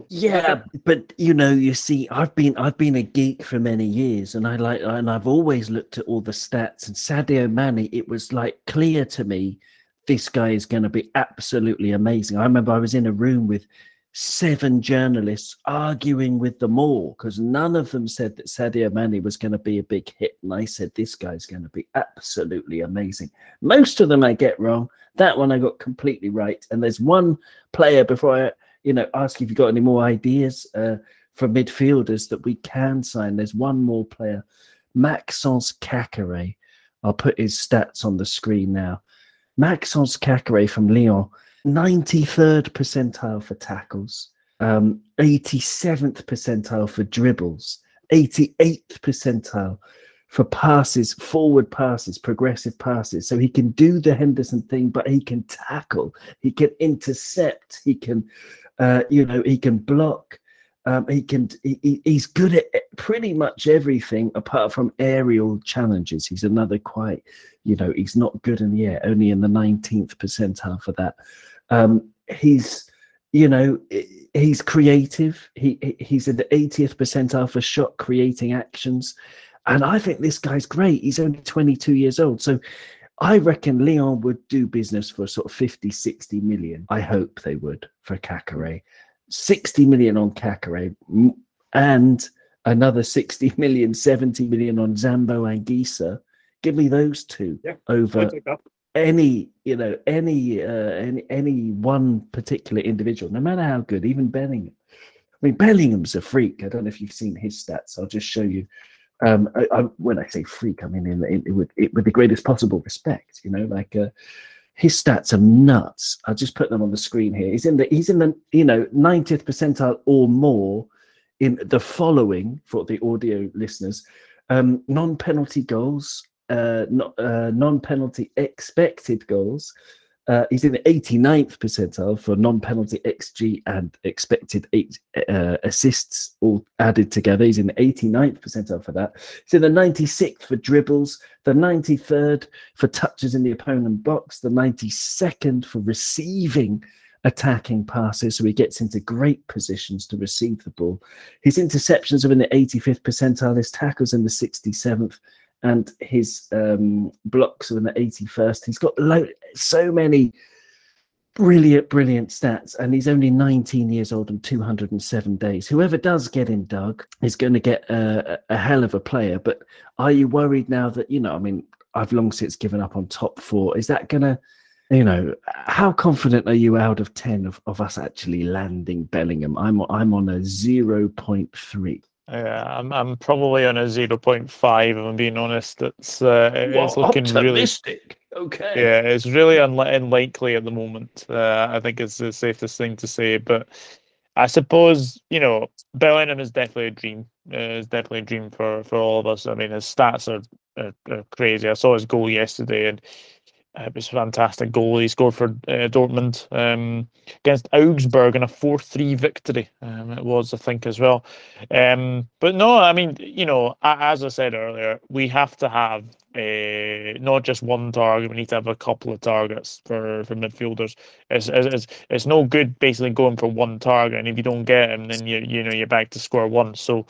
Yeah, but you know, you see, I've been I've been a geek for many years, and I like and I've always looked at all the stats. And Sadio Mane, it was like clear to me, this guy is going to be absolutely amazing. I remember I was in a room with seven journalists arguing with them all because none of them said that Sadio Mane was going to be a big hit, and I said this guy's going to be absolutely amazing. Most of them I get wrong. That one I got completely right. And there's one player before I you know, ask if you've got any more ideas uh, for midfielders that we can sign. There's one more player, Maxence Caqueret. I'll put his stats on the screen now. Maxence Caqueret from Lyon, 93rd percentile for tackles, um, 87th percentile for dribbles, 88th percentile for passes, forward passes, progressive passes. So he can do the Henderson thing, but he can tackle, he can intercept, he can uh, you know, he can block. Um, he can. He, he- he's good at pretty much everything apart from aerial challenges. He's another quite. You know, he's not good in the air. Only in the nineteenth percentile for that. Um, he's, you know, he's creative. He- he's in the 80th percentile for shot creating actions, and I think this guy's great. He's only 22 years old, so I reckon Lyon would do business for sort of 50, 60 million. I hope they would for Caqueret. 60 million on Caqueret and another 60 million, 70 million on Zambo Anguissa. Give me those two Yeah, over I'd take that. any, you know, any, uh, any, any one particular individual, no matter how good, even Bellingham. I mean, Bellingham's a freak. I don't know if you've seen his stats. I'll just show you. Um, I, I, when I say freak, I mean in, in, with, it, with the greatest possible respect. You know, like uh, his stats are nuts. I'll just put them on the screen here. He's in the he's in the you know 90th percentile or more in the following for the audio listeners: um, non-penalty goals, uh, uh, non-penalty expected goals. Uh, he's in the 89th percentile for non-penalty xG and expected eight, uh, assists all added together. He's in the 89th percentile for that. He's in the 96th for dribbles, the 93rd for touches in the opponent box, the 92nd for receiving attacking passes. So he gets into great positions to receive the ball. His interceptions are in the 85th percentile, his tackles in the 67th, and his um, blocks are in the 81st. He's got lo- so many brilliant, brilliant stats, and he's only 19 years old and 207 days. Whoever does get him, Doug, is going to get a, a hell of a player. But are you worried now that, you know, I mean, I've long since given up on top four. Is that going to, you know, how confident are you out of 10 of, of us actually landing Bellingham? I'm, I'm on a 0.3. Yeah, I'm I'm probably on a zero point five. If I'm being honest, it's uh, it's looking really Okay. yeah, it's really unli- unlikely at the moment. Uh, I think it's the safest thing to say. But I suppose you know Bellingham is definitely a dream. Uh, it's definitely a dream for for all of us. I mean, his stats are, are, are crazy. I saw his goal yesterday, and it was a fantastic goal. He scored for uh, Dortmund um, against Augsburg in a 4 3 victory. Um, it was, I think, as well. Um, but no, I mean, you know, as I said earlier, we have to have uh, not just one target. We need to have a couple of targets for, for midfielders. It's, it's, it's no good basically going for one target, and if you don't get him, then you you know you're back to square one. So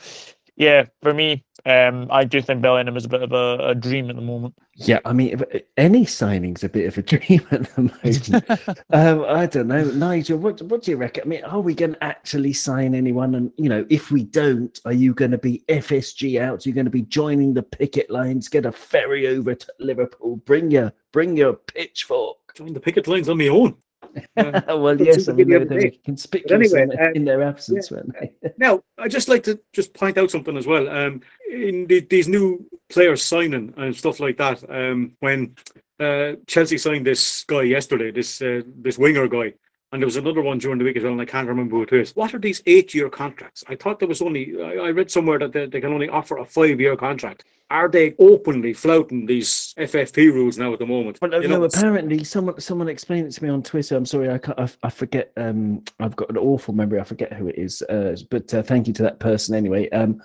yeah, for me, um, I do think Bellingham is a bit of a, a dream at the moment. Yeah, I mean, any signing's a bit of a dream at the moment. um, I don't know, Nigel. What what do you reckon? I mean, are we going to actually sign anyone? And you know, if we don't, are you going to be FSG out? Are you going to be joining the picket lines? Get a ferry over to Liverpool. Bring your bring your pitchfork. Join the picket lines on my own. well, yes, I mean, they were conspicuous anyway, in, uh, in, their absence, yeah. Now, I'd just like to just point out something as well. Um, in the, these new players signing and stuff like that, um, when uh, Chelsea signed this guy yesterday, this uh, this winger guy, and there was another one during the week as well, and I can't remember who it is. What are these eight-year contracts? I thought there was only. I, I read somewhere that they, they, can only offer a five-year contract. Are they openly flouting these FFP rules now at the moment? Well, no, know, apparently someone someone explained it to me on Twitter. I'm sorry, I I, I, forget. Um, I've got an awful memory. I forget who it is. Uh, but uh, thank you to that person anyway. Um,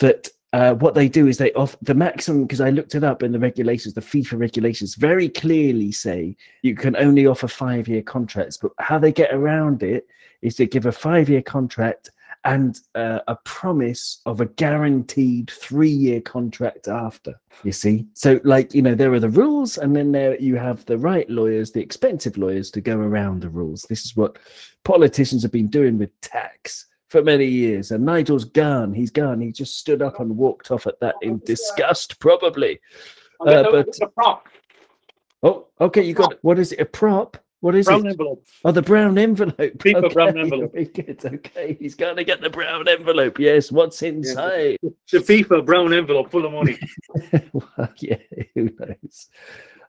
that uh, what they do is they off the maximum because I looked it up in the regulations, the FIFA regulations very clearly say you can only offer five year contracts, but how they get around it is they give a five year contract and uh, a promise of a guaranteed three year contract after. You see, so like you know there are the rules, and then there you have the right lawyers, the expensive lawyers to go around the rules. This is what politicians have been doing with tax for many years. And Nigel's gone. He's gone. He just stood up and walked off at that in disgust, probably. Uh, but oh, okay. You got what is it? A prop? What is brown it? envelope. Oh, the brown envelope. FIFA okay. brown envelope. Good. Okay, he's going to get the brown envelope. Yes. What's inside? Yeah. The FIFA brown envelope full of money. well, yeah. Who knows?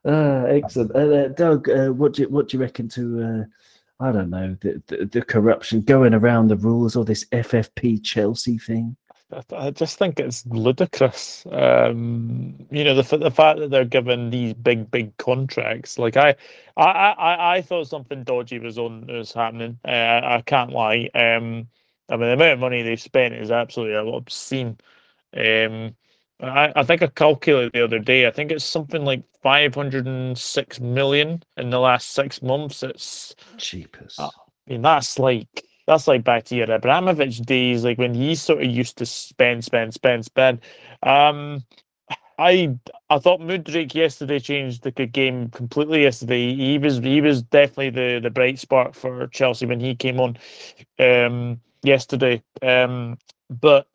Uh, excellent. Uh, Doug, uh, what do you, what do you reckon to? Uh, I don't know the, the, the corruption going around the rules or this FFP Chelsea thing. I just think it's ludicrous. Um, you know, the the fact that they're given these big, big contracts. Like I, I, I, I thought something dodgy was on was happening. Uh, I can't lie. Um, I mean, the amount of money they've spent is absolutely obscene. Um, I, I think I calculated the other day. I think it's something like 506 million in the last six months. It's cheapest. I mean, that's like that's like back to your Abramovich days, like when he sort of used to spend, spend, spend, spend. Um, I I thought Mudryk yesterday changed the game completely. Yesterday, he was he was definitely the the bright spark for Chelsea when he came on um, yesterday. Um, but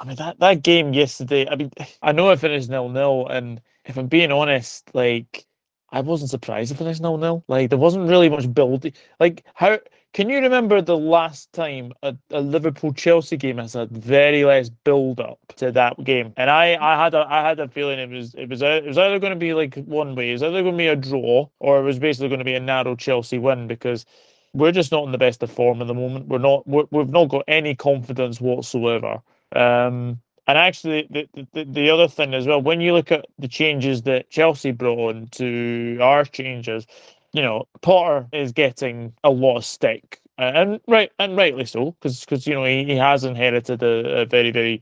I mean that that game yesterday. I mean, I know it finished nil nil, and if I'm being honest, like I wasn't surprised it finished nil nil. Like there wasn't really much building. Like how can you remember the last time a, a Liverpool Chelsea game has had very less build up to that game? And I I had a I had a feeling it was it was it was either going to be like one way, it's either going to be a draw, or it was basically going to be a narrow Chelsea win because we're just not in the best of form at the moment. We're not. we have not got any confidence whatsoever. Um, and actually, the, the, the other thing as well, when you look at the changes that Chelsea brought on to our changes, you know, Potter is getting a lot of stick, uh, and right and rightly so, because because you know he, he has inherited a, a very very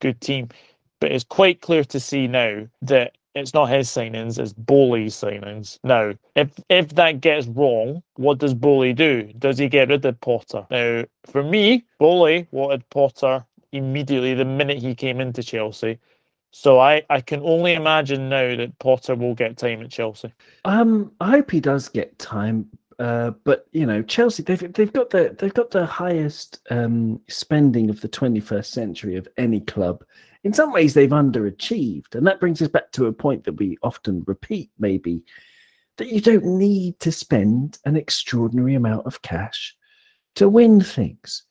good team, but it's quite clear to see now that it's not his signings, it's Boehly's signings. Now, if if that gets wrong, what does Boehly do? Does he get rid of Potter? Now, for me, Boehly wanted Potter immediately the minute he came into Chelsea. So I, I can only imagine now that Potter will get time at Chelsea. Um, I hope he does get time. Uh, but you know, Chelsea they've they've got the they've got the highest um, spending of the 21st century of any club. In some ways, they've underachieved, and that brings us back to a point that we often repeat, maybe that you don't need to spend an extraordinary amount of cash to win things.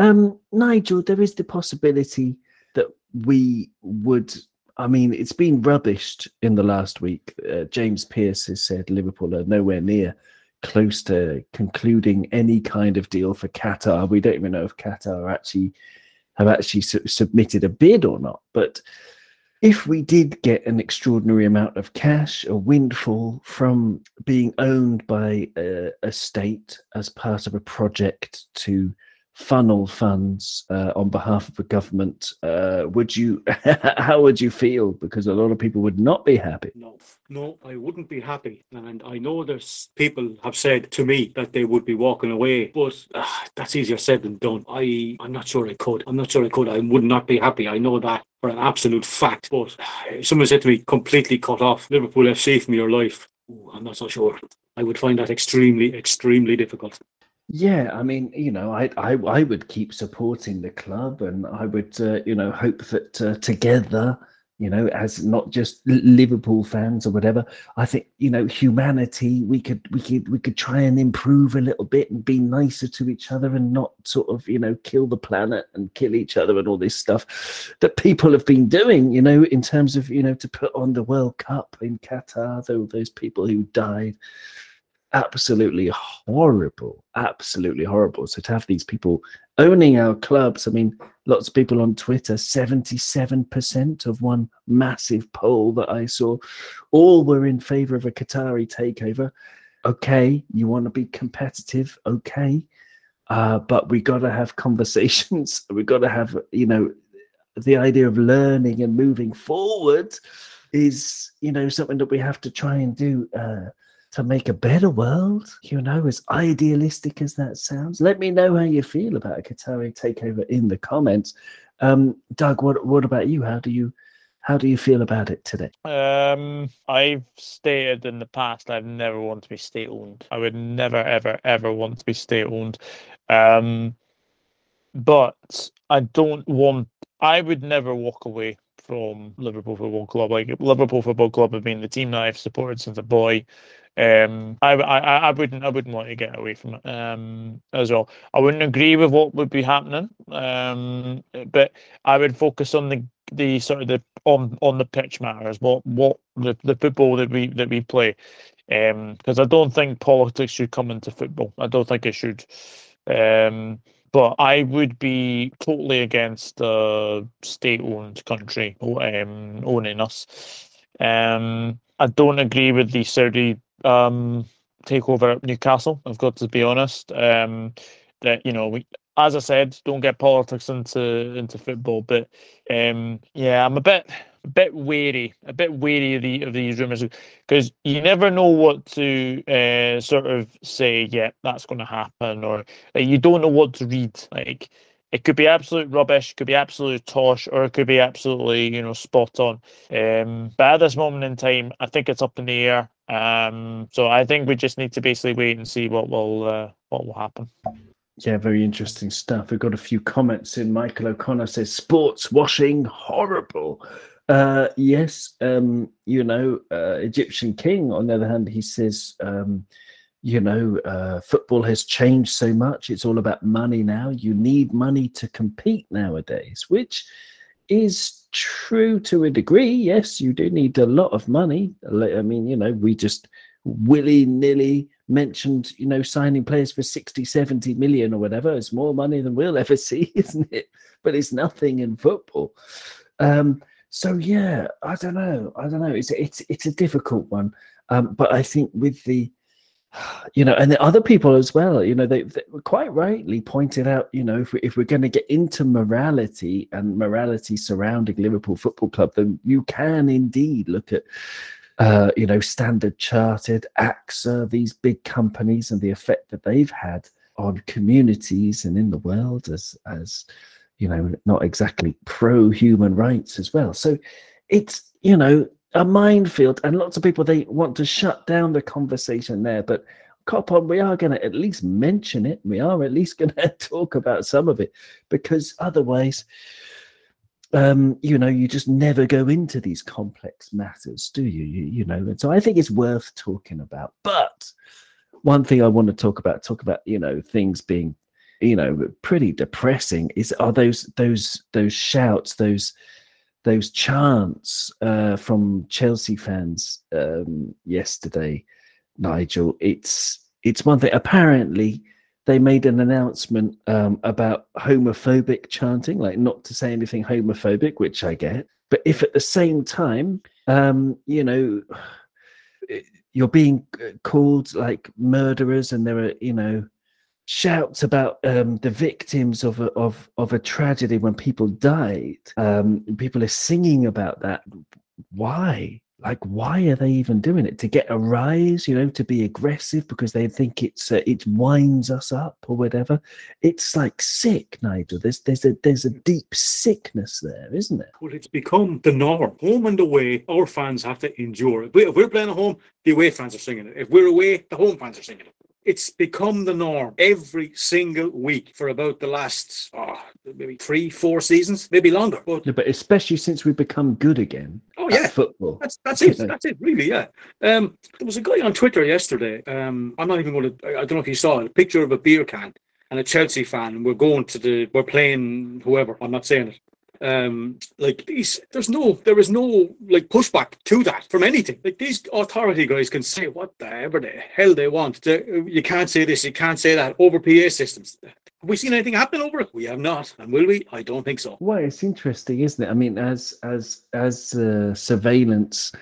Um, Nigel, there is the possibility that we would. I mean, it's been rubbished in the last week. Uh, James Pearce has said Liverpool are nowhere near close to concluding any kind of deal for Qatar. We don't even know if Qatar actually have actually su- submitted a bid or not. But if we did get an extraordinary amount of cash, a windfall from being owned by a, a state as part of a project to funnel funds uh, on behalf of the government, uh, would you? how would you feel? Because a lot of people would not be happy. No, no, I wouldn't be happy. And I know there's people have said to me that they would be walking away, but uh, that's easier said than done. I, I'm not sure I could. I'm not sure I could. I would not be happy. I know that for an absolute fact. But if someone said to me, completely cut off Liverpool FC from your life, ooh, I'm not so sure. I would find that extremely, extremely difficult. Yeah, I mean, you know, I, I I would keep supporting the club, and I would, uh, you know, hope that uh, together, you know, as not just Liverpool fans or whatever, I think you know, humanity, we could we could we could try and improve a little bit and be nicer to each other, and not sort of you know kill the planet and kill each other and all this stuff that people have been doing, you know, in terms of you know to put on the World Cup in Qatar, though those people who died absolutely horrible, absolutely horrible. So to have these people owning our clubs, I mean, lots of people on Twitter, 77% of one massive poll that I saw, all were in favor of a Qatari takeover. Okay, you want to be competitive, okay. Uh, but we got to have conversations. we got to have, you know, the idea of learning and moving forward is, you know, something that we have to try and do. Uh, to make a better world, you know, as idealistic as that sounds. Let me know how you feel about a Qatari takeover in the comments. Um, Doug, what what about you? How do you how do you feel about it today? Um, I've stated in the past I've never want to be state owned. I would never, ever, ever want to be state owned. Um, but I don't want. I would never walk away from Liverpool Football Club. Like Liverpool Football Club have been the team that I've supported since a boy. Um, I, I, I wouldn't, I wouldn't want to get away from it. Um, as well, I wouldn't agree with what would be happening. Um, but I would focus on the, the sort of the on on the pitch matters. What what the, the football that we that we play. Um, because I don't think politics should come into football. I don't think it should. Um, but I would be totally against a state-owned country um, owning us. Um, I don't agree with the Saudi um, takeover at Newcastle. I've got to be honest. Um, that you know, we, as I said, don't get politics into into football. But um, yeah, I'm a bit a bit wary, a bit wary of, the, of these rumors because you never know what to uh, sort of say. Yeah, that's going to happen, or like, you don't know what to read. Like it could be absolute rubbish, could be absolute tosh, or it could be absolutely you know spot on. Um, but at this moment in time, I think it's up in the air. Um, so I think we just need to basically wait and see what will uh, what will happen. Yeah, very interesting stuff. We've got a few comments in. Michael O'Connor says sports washing horrible. Uh, yes, um, you know, uh, Egyptian King. On the other hand, he says, um, you know, uh, football has changed so much. It's all about money now. You need money to compete nowadays, which is true to a degree. Yes, you do need a lot of money. I mean, you know, we just willy nilly mentioned, you know, signing players for 60, 70 million or whatever. It's more money than we'll ever see, isn't it? But it's nothing in football. Um, so yeah, I don't know. I don't know. It's it's it's a difficult one. Um, but I think with the you know, and the other people as well, you know, they, they quite rightly pointed out, you know, if, we, if we're going to get into morality and morality surrounding Liverpool Football Club, then you can indeed look at, uh, you know, Standard Chartered, AXA, these big companies and the effect that they've had on communities and in the world as as you know, not exactly pro human rights as well. So it's, you know, a minefield, and lots of people they want to shut down the conversation there. But cop on, we are going to at least mention it. We are at least going to talk about some of it because otherwise, um, you know, you just never go into these complex matters, do you? You, you know, and so I think it's worth talking about. But one thing I want to talk about, talk about, you know, things being you know pretty depressing is are those those those shouts those those chants uh, from Chelsea fans um, yesterday, Nigel. It's it's one thing. Apparently, they made an announcement um, about homophobic chanting, like not to say anything homophobic, which I get. But if at the same time, um, you know, you're being uh, called like murderers, and there are, you know, shouts about um, the victims of a, of of a tragedy when people died. Um, people are singing about that. Why? Like, why are they even doing it? To get a rise, you know, to be aggressive because they think it's uh, it winds us up or whatever. It's like sick, Nigel. There's there's a there's a deep sickness there, isn't it? Well, it's become the norm. Home and away, our fans have to endure. If we're playing at home, the away fans are singing it. If we're away, the home fans are singing it. It's become the norm every single week for about the last oh, maybe three, four seasons, maybe longer. But, yeah, but especially since we've become good again. Oh yeah, football. That's that's it. That's it. Really, yeah. Um, there was a guy on Twitter yesterday. Um, I'm not even going to. I don't know if you saw it. A picture of a beer can and a Chelsea fan, and we're going to the. We're playing whoever. I'm not saying it um like these there's no there is no like pushback to that from anything. Like these authority guys can say whatever the hell they want. You can't say this you can't say that over pa systems. Have we seen anything happen over it? We have not. And will we? I don't think so. Well it's interesting isn't it? I mean as as as uh, surveillance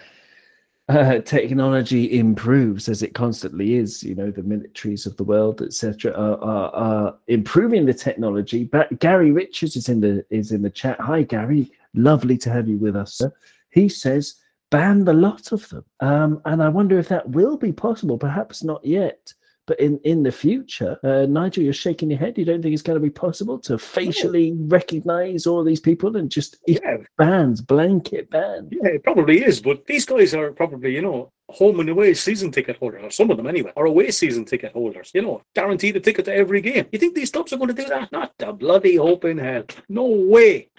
uh, technology improves as it constantly is. You know, the militaries of the world, etc., are, are, are, improving the technology. But Gary Richards is in the is in the chat. Hi, Gary. Lovely to have you with us, sir. He says ban the lot of them, um, and I wonder if that will be possible. Perhaps not yet. But in, in the future, uh, Nigel, you're shaking your head. You don't think it's going to be possible to facially recognize all these people and just yeah. bans, blanket ban? Yeah, it probably is. But these guys are probably, you know, home and away season ticket holders, or some of them anyway, or away season ticket holders, you know, guaranteed a ticket to every game. You think these clubs are going to do that? Not the bloody hope in hell. No way.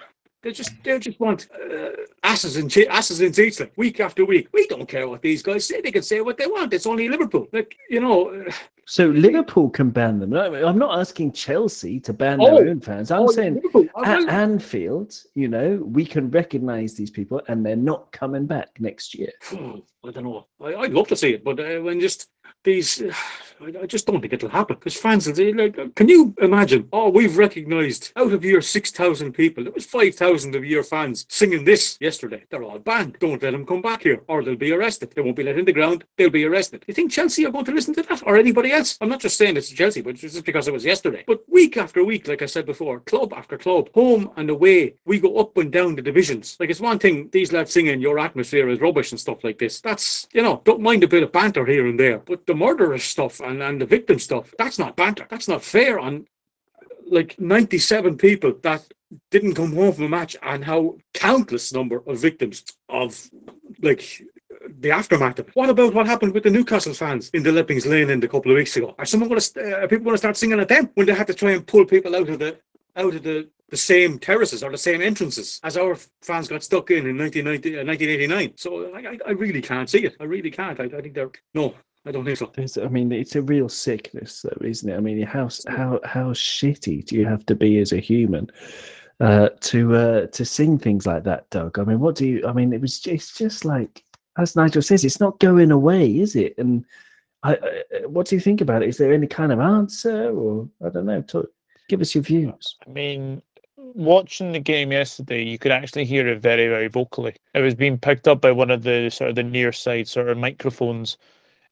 They just they just want uh, asses and che- asses in seats like, week after week. We don't care what these guys say. They can say what they want. It's only Liverpool. Like you know. Uh, so Liverpool can ban them. I'm not asking Chelsea to ban oh, their own fans. I'm oh, saying at Anfield, you know, we can recognise these people, and they're not coming back next year. I don't know. I, would love to see it, but uh, when just these, I just don't think it'll happen because fans will say, like, can you imagine? Oh, we've recognised out of your 6,000 people, it was 5,000 of your fans singing this yesterday. They're all banned. Don't let them come back here or they'll be arrested. They won't be let in the ground. They'll be arrested. You think Chelsea are going to listen to that or anybody else? I'm not just saying it's Chelsea, but just because it was yesterday. But week after week, like I said before, club after club, home and away, we go up and down the divisions. Like it's one thing, these lads singing your atmosphere is rubbish and stuff like this. That's, you know, don't mind a bit of banter here and there. But the murderous stuff and, and the victim stuff, that's not banter. That's not fair on like 97 people that didn't come home from a match and how countless number of victims of like the aftermath of it. What about what happened with the Newcastle fans in the Leppings Lane in a couple of weeks ago? Are someone going to uh, are people going to start singing at them when they had to try and pull people out of the out of the the same terraces or the same entrances as our fans got stuck in in 1990, uh, 1989. So I, I, really can't see it. I really can't. I, I think they're no. I don't think so. There's, I mean, it's a real sickness, though, isn't it? I mean, how how how shitty do you have to be as a human uh, to uh, to sing things like that, Doug? I mean, what do you? I mean, it was just just like as Nigel says, it's not going away, is it? And I, I, what do you think about it? Is there any kind of answer, or I don't know? Talk, give us your views. I mean, watching the game yesterday, you could actually hear it very, very vocally. It was being picked up by one of the sort of the near side sort of microphones.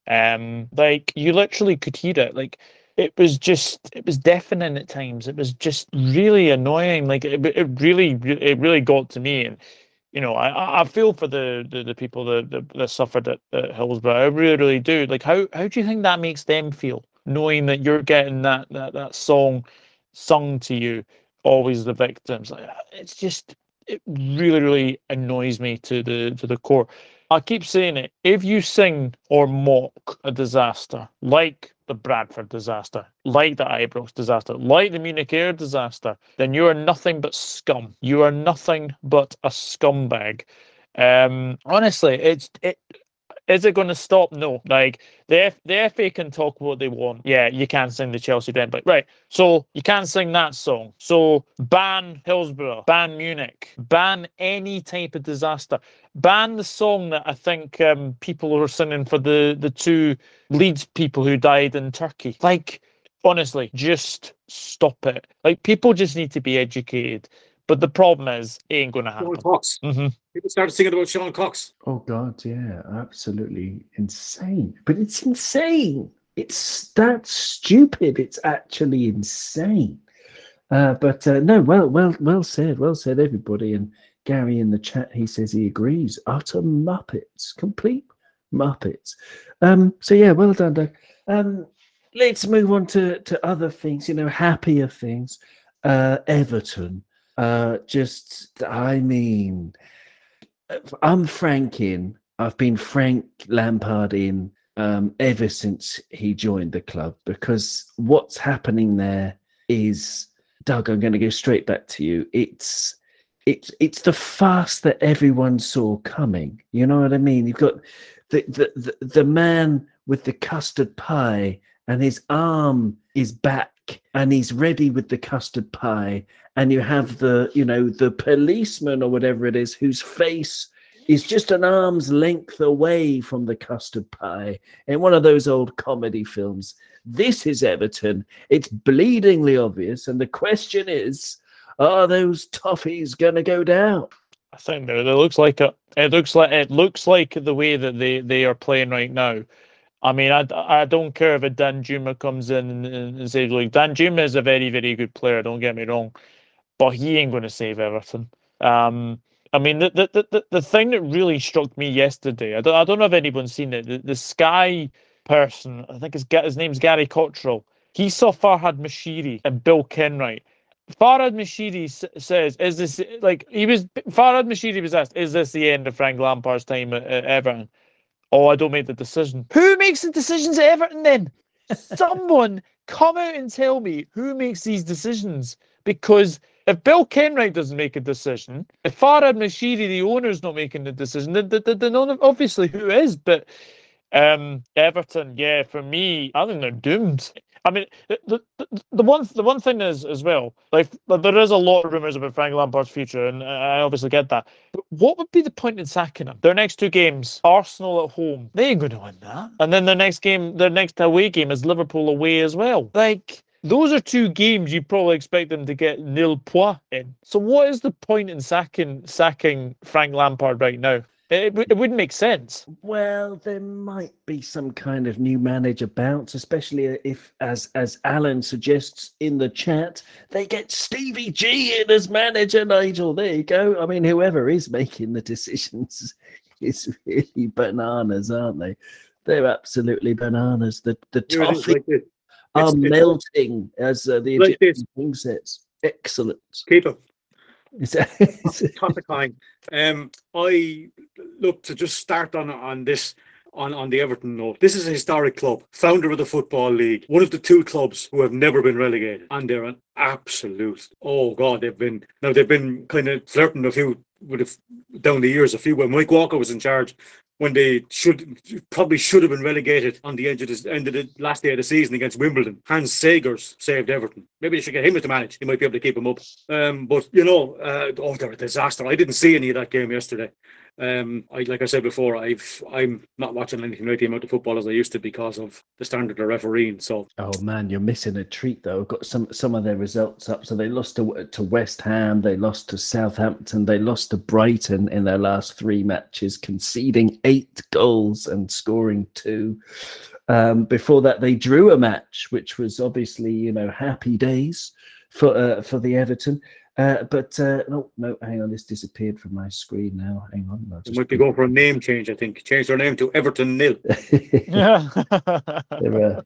Um, like you literally could hear it. Like it was just, it was deafening at times. It was just really annoying. Like it, it really, it really got to me. And you know, I, I feel for the, the, the people that, that, that suffered at, at Hillsborough. I really, really do. Like, how how do you think that makes them feel, knowing that you're getting that that that song sung to you always the victims. It's just it really really annoys me to the to the core. I keep saying it. If you sing or mock a disaster like the Bradford disaster, like the Ibrox disaster, like the Munich Air disaster, then you are nothing but scum. You are nothing but a scumbag. Um, honestly, it's it is it going to stop? No. Like the F- the FA can talk what they want. Yeah, you can sing the Chelsea Den, but right. So you can't sing that song. So ban Hillsborough, ban Munich, ban any type of disaster. Ban the song that I think um, people are singing for the the two Leeds people who died in Turkey. Like honestly, just stop it. Like people just need to be educated But the problem is, it ain't going to happen. Sean happen. Cox. hmm People started singing about Sean Cox. Oh God, yeah, absolutely insane. But it's insane. It's that stupid. It's actually insane. Uh, but uh, no, well, well, well said, well said, everybody. And Gary in the chat, he says he agrees. Utter muppets, complete muppets. Um, so yeah, well done, Doug. Um, let's move on to to other things. You know, happier things. Uh, Everton. Uh, just, I mean, I'm franking. I've been Frank Lampard in um, ever since he joined the club because what's happening there is, Doug. I'm going to go straight back to you. It's it's it's the fast that everyone saw coming. You know what I mean? You've got the the the, the man with the custard pie and his arm is back and he's ready with the custard pie and you have the you know the policeman or whatever it is whose face is just an arm's length away from the custard pie in one of those old comedy films this is everton it's bleedingly obvious and the question is are those toffees going to go down I think it looks like a, it looks like it looks like the way that they they are playing right now. I mean, I, I don't care if a Danjuma comes in and, and saves like Danjuma is a very very good player. Don't get me wrong, but he ain't going to save Everton. Um, I mean, the, the the the thing that really struck me yesterday. I don't I don't know if anyone's seen it. The, the Sky person, I think his his name's Gary Cotterill. He saw Farhad Moshiri and Bill Kenwright. Farhad Moshiri s- says, "Is this like he was?" Farhad Moshiri was asked, "Is this the end of Frank Lampard's time at, at Everton?" Oh, I don't make the decision. Who makes the decisions at Everton then? Someone come out and tell me who makes these decisions. Because if Bill Kenwright doesn't make a decision, if Farhad Moshiri, the owner, is not making the decision, then, then, then obviously who is? But um, Everton, yeah, for me, I think they're doomed. I mean, the, the, the- one the one thing is as well, like there is a lot of rumors about Frank Lampard's future, and I obviously get that. But what would be the point in sacking him? Their next two games, Arsenal at home, they ain't going to win that, and then their next game, their next away game is Liverpool away as well. Like those are two games you probably expect them to get nil point in. So what is the point in sacking sacking Frank Lampard right now? It, it, wouldn't make sense. Well, there might be some kind of new manager bounce, especially if, as as Alan suggests in the chat, they get Stevie G in as manager. Nigel, there you go. I mean, whoever is making the decisions is really bananas, aren't they? They're absolutely bananas. The the Here it is, toffee like this. are melting, as uh, the Like Egyptian king says. Excellent. Keep it. Is that- is it- topic line. Um, I look to just start on on this on on the Everton note. This is a historic club, founder of the football league, one of the two clubs who have never been relegated, and they're an absolute. Oh God, they've been now they've been kind of flirting a few with a down the years. A few when Mike Walker was in charge. When they should probably should have been relegated on the edge of the end of the last day of the season against Wimbledon. Hans Segers saved Everton. Maybe they should get him to manage. He might be able to keep him up. Um, but you know, uh, oh, they're a disaster. I didn't see any of that game yesterday. Um, I like I said before, I've I'm not watching anything like the amount of football as I used to because of the standard of refereeing. So Oh man, you're missing a treat though. I've got some some of their results up. So they lost to to West Ham, they lost to Southampton, they lost to Brighton in their last three matches, conceding eight goals and scoring two. Um, before that, they drew a match, which was obviously you know happy days for uh, for the Everton. Uh, but uh, no, no, hang on, this disappeared from my screen now. Hang on, I'll they just might be put- going for a name change. I think change their name to Everton Nil. Yeah. they're, uh,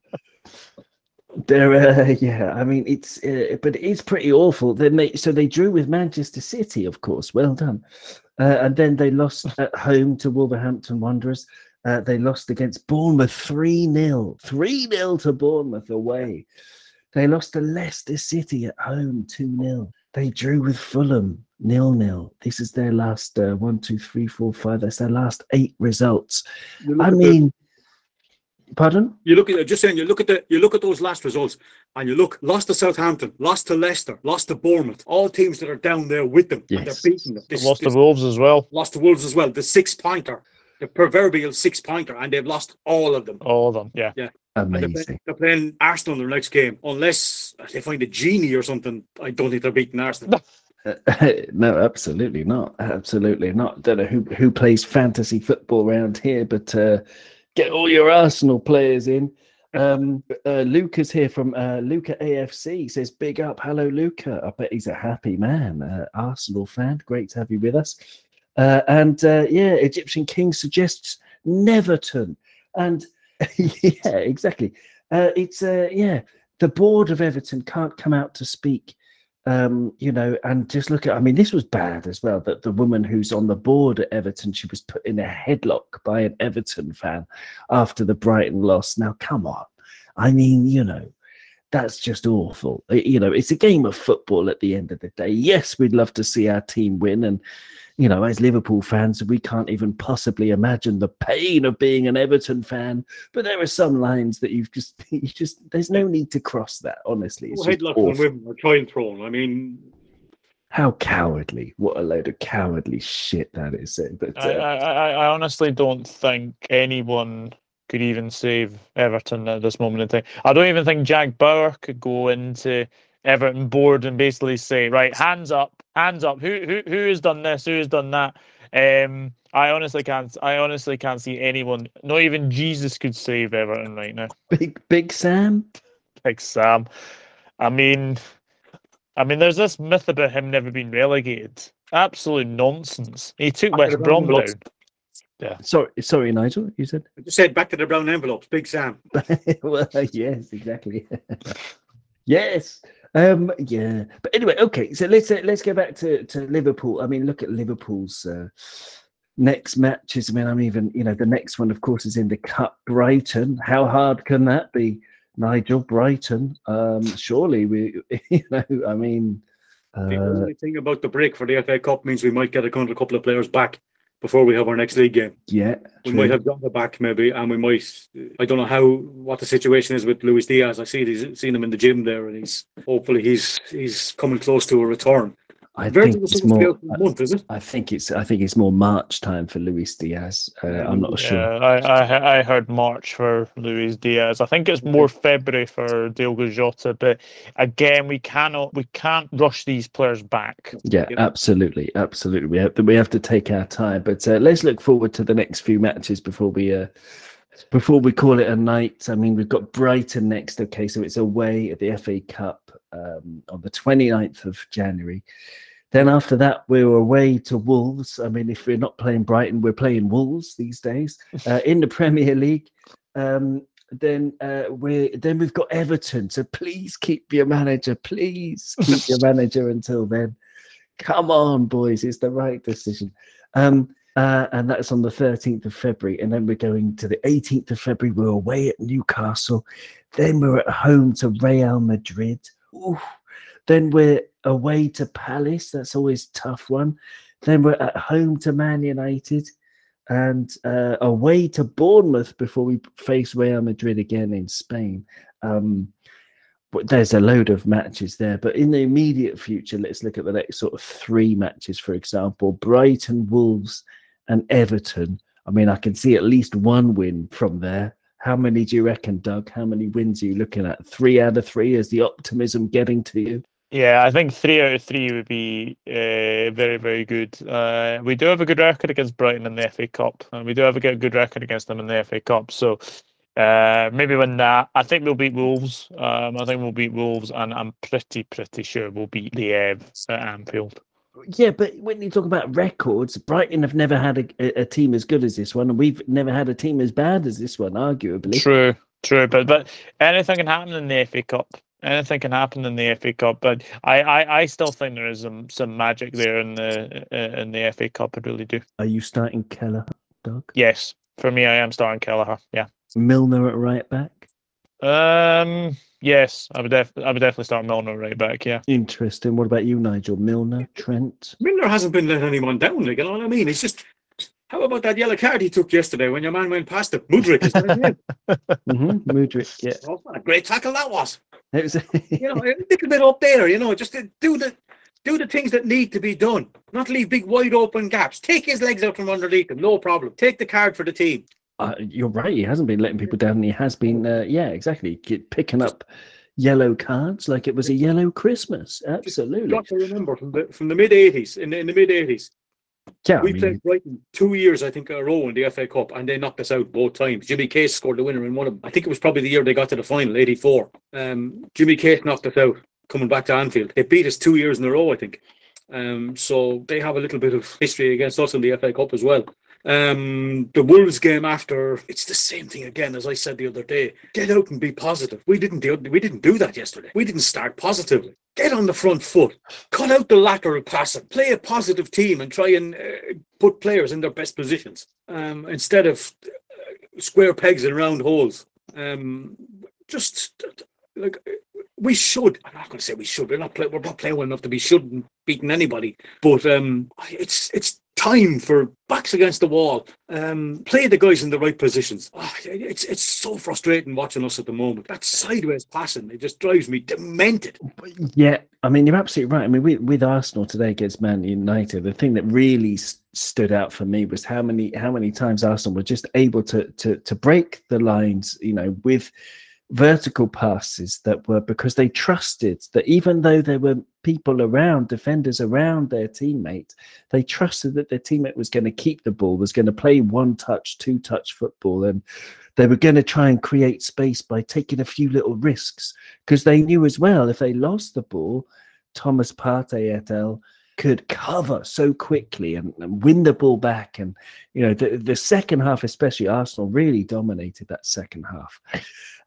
they're uh, yeah i mean it's uh, but it's pretty awful then they so they drew with manchester city of course well done uh, and then they lost at home to wolverhampton wanderers uh, they lost against bournemouth 3-0 3-0 to bournemouth away they lost to leicester city at home 2-0 they drew with fulham nil nil this is their last uh, one two three four five that's their last eight results i at the- mean pardon you look at just saying you look at the you look at those last results and you look lost to Southampton, lost to Leicester, lost to Bournemouth, all teams that are down there with them and they're beating them. This- Lost this- to Wolves as well. lost to Wolves as well. The six pointer, the proverbial six pointer, and they've lost all of them. All of them. yeah. Yeah. And they're, amazing playing, they're playing Arsenal in their next game. Unless they find a genie or something, I don't think they're beating Arsenal. no, absolutely not. Absolutely not. Don't know who who plays fantasy football around here, but uh, get all your Arsenal players in. Um, uh, Luca's here from uh, Luca AFC. says, "Big up, hello, Luca." I bet he's a happy man, uh, Arsenal fan. Great to have you with us. Uh, and uh, yeah, Egyptian King suggests Neverton, and yeah, exactly. Uh, it's uh, yeah, the board of Everton can't come out to speak um, you know, and just look at, I mean, this was bad as well that the woman who's on the board at Everton, she was put in a headlock by an Everton fan after the Brighton loss. Now, come on. I mean, you know, that's just awful. You know, it's a game of football at the end of the day. Yes, we'd love to see our team win, and you know, as Liverpool fans, we can't even possibly imagine the pain of being an Everton fan. But there are some lines that you've just, you just, there's no need to cross that. Honestly, it's headlock on women are child thrown. I mean, how cowardly! What a load of cowardly shit that is. But uh, I, I, I honestly don't think anyone could even save Everton at this moment in time. I don't even think Jack Bauer could go into Everton board and basically say, right, hands up, hands up. Who who who has done this? Who has done that? Um, I honestly can't. I honestly can't see anyone. Not even Jesus could save Everton right now. Big Big Sam. Big Sam. I mean, I mean, there's this myth about him never being relegated. Absolute nonsense. He took West Brom down. Yeah. Sorry, sorry, Nigel. You said. I just said back to the brown envelopes. Big Sam. well, yes, exactly. yes. Um, yeah, but anyway, okay. So let's uh, let's go back to to Liverpool. I mean, look at Liverpool's uh, next matches. I mean, I'm even you know the next one, of course, is in the Cup. Brighton. How hard can that be, Nigel? Brighton. Um, surely we, you know, I mean. Uh, the only thing about the break for the FA Cup means we might get a couple of players back before we have our next league game. Yeah, we true. might have gotten the back maybe, and we might. I don't know how what the situation is with Luis Diaz. I see he's seen him in the gym there, and he's hopefully he's he's coming close to a return. I think it's more. Month, is it? I think it's. I think it's more March time for Luis Diaz. Uh, I'm not yeah, sure. I, I I heard March for Luis Diaz. I think it's more February for Diogo Jota. But again, we cannot. We can't rush these players back. Yeah, absolutely, absolutely. We have to. We have to take our time. But uh, let's look forward to the next few matches before we. Uh, before we call it a night, I mean, we've got Brighton next. Okay, so it's away at the FA Cup um, on the 29th of January. Then after that, we were away to Wolves. I mean, if we're not playing Brighton, we're playing Wolves these days uh, in the Premier League. Um, then uh, we then we've got Everton. So please keep your manager. Please keep your manager until then. Come on, boys, it's the right decision. Um, uh, and that's on the 13th of February. And then we're going to the 18th of February. We're away at Newcastle. Then we're at home to Real Madrid. Then we're away to Palace. That's always tough one. Then we're at home to Man United and uh, away to Bournemouth before we face Real Madrid again in Spain. Um, but there's a load of matches there. But in the immediate future, let's look at the next sort of three matches, for example Brighton, Wolves, and Everton. I mean, I can see at least one win from there. How many do you reckon, Doug? How many wins are you looking at? Three out of three? Is the optimism getting to you? Yeah, I think three out of three would be uh, very, very good. Uh, we do have a good record against Brighton in the FA Cup, and we do have a good record against them in the FA Cup. So uh, maybe win that. I think we'll beat Wolves. Um, I think we'll beat Wolves, and I'm pretty, pretty sure we'll beat the Ev at Anfield. Yeah, but when you talk about records, Brighton have never had a, a, team as good as this one, and we've never had a team as bad as this one, arguably. True, true, but but anything can happen in the FA Cup anything can happen in the FA Cup, but I, I, I still think there is some, some magic there in the uh, in the FA Cup. I really do. Are you starting Kelleher, Doug? Yes, for me, I am starting Kelleher. Yeah. Milner at right back. Um. Yes, I would def- I would definitely start Milner right back. Yeah. Interesting. What about you, Nigel? Milner, Trent. Milner hasn't been letting anyone down. Like, you know what I mean? It's just how about that yellow card he took yesterday when your man went past him? Mudryk, is that mm-hmm, Mudryk, yeah. Oh, what a great tackle that was. It was you know, a little bit up there, you know, just to do the do the things that need to be done, not leave big wide open gaps. Take his legs out from underneath him, no problem. Take the card for the team. Uh, you're right. He hasn't been letting people down. He has been, uh, yeah, exactly, picking up yellow cards like it was a yellow Christmas. Absolutely. Got to remember from the from the mid eighties, in the, in the mid eighties, Yeah, I we mean, played Brighton two years, I think, in a row in the FA Cup, and they knocked us out both times. Jimmy Case scored the winner in one of them. I think it was probably the year they got to the final, '84. Um, Jimmy Case knocked us out coming back to Anfield. They beat us two years in a row, I think. Um, so they have a little bit of history against us in the FA Cup as well. Um, the Wolves game after, it's the same thing again as I said the other day. Get out and be positive. We didn't do we didn't do that yesterday. We didn't start positively. Get on the front foot. Cut out the lateral passing. Play a positive team and try and uh, put players in their best positions um, instead of uh, square pegs and round holes. Um, just like we should. I'm not going to say we should. We're not play, we're not playing well enough to be shouldn't beating anybody. But um, it's it's time for backs against the wall. Um, play the guys in the right positions. Ah, it's it's so frustrating watching us at the moment. That sideways passing it just drives me demented. Yeah, I mean, you're absolutely right. I mean, with, with Arsenal today against Man United, the thing that really s- stood out for me was how many how many times Arsenal were just able to to to break the lines, you know, with vertical passes that were because they trusted that even though there were people around, defenders around their teammate, they trusted that their teammate was going to keep the ball, was going to play one touch, two touch football, and they were going to try and create space by taking a few little risks because they knew as well if they lost the ball, Thomas Partey et al. Could cover so quickly and, and win the ball back. And, you know, the, the second half, especially Arsenal, really dominated that second half.